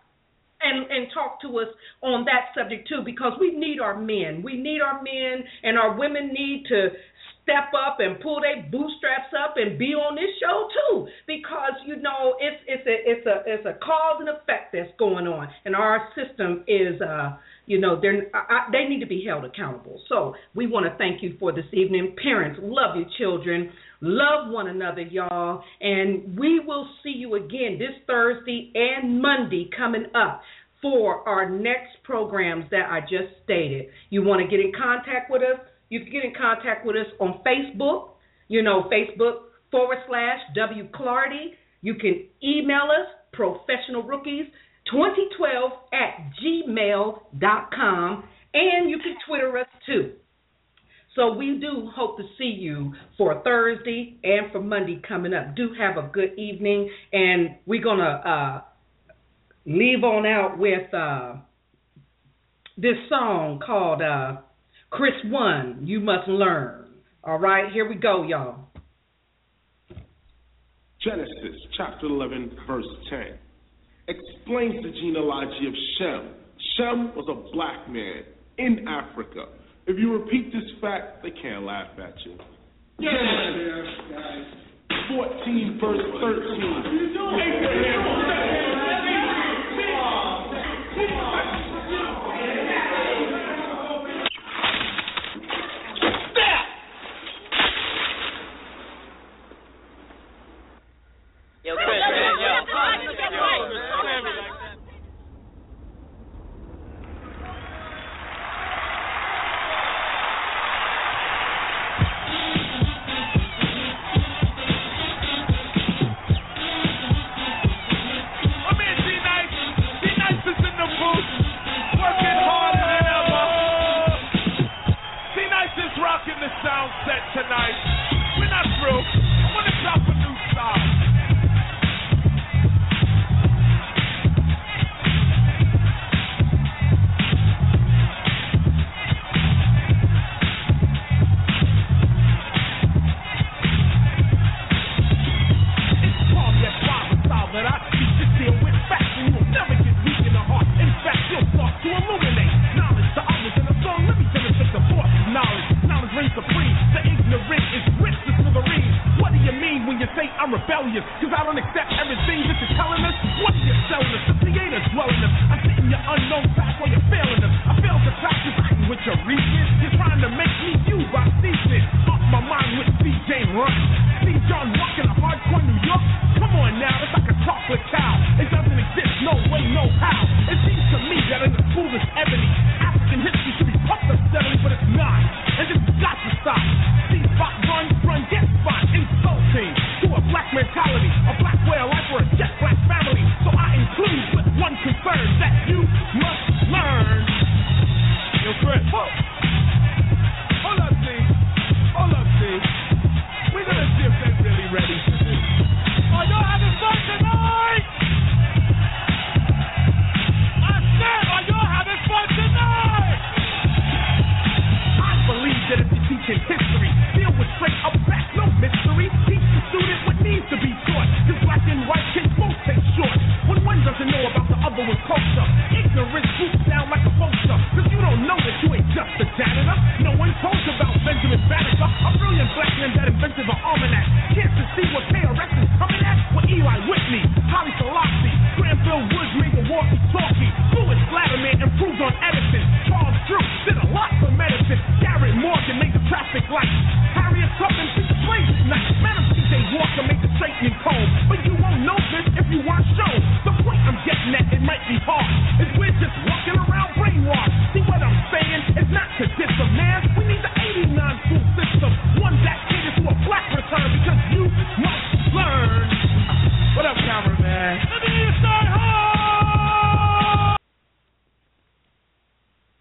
and and talk to us on that subject too because we need our men. We need our men and our women need to step up and pull their bootstraps up and be on this show too because you know it's it's a it's a it's a cause and effect that's going on and our system is uh You know, I, they need to be held accountable. So we want to thank you for this evening. Parents, love your children, love one another, y'all, and we will see you again this Thursday and Monday coming up for our next programs that I just stated. You want to get in contact with us? You can get in contact with us on Facebook. You know, Facebook forward slash W Clardy. You can email us professional rookies 2012 at gmail.com and you can Twitter us too. So we do hope to see you for Thursday and for Monday coming up. Do have a good evening, and we're gonna uh, leave on out with uh, this song called uh, "Chris One." You must learn. All right, here we go, y'all. Genesis chapter 11, verse 10 explains the genealogy of Shem. Shem was a black man in Africa. If you repeat this fact, they can't laugh at you. Genesis 14, verse 13.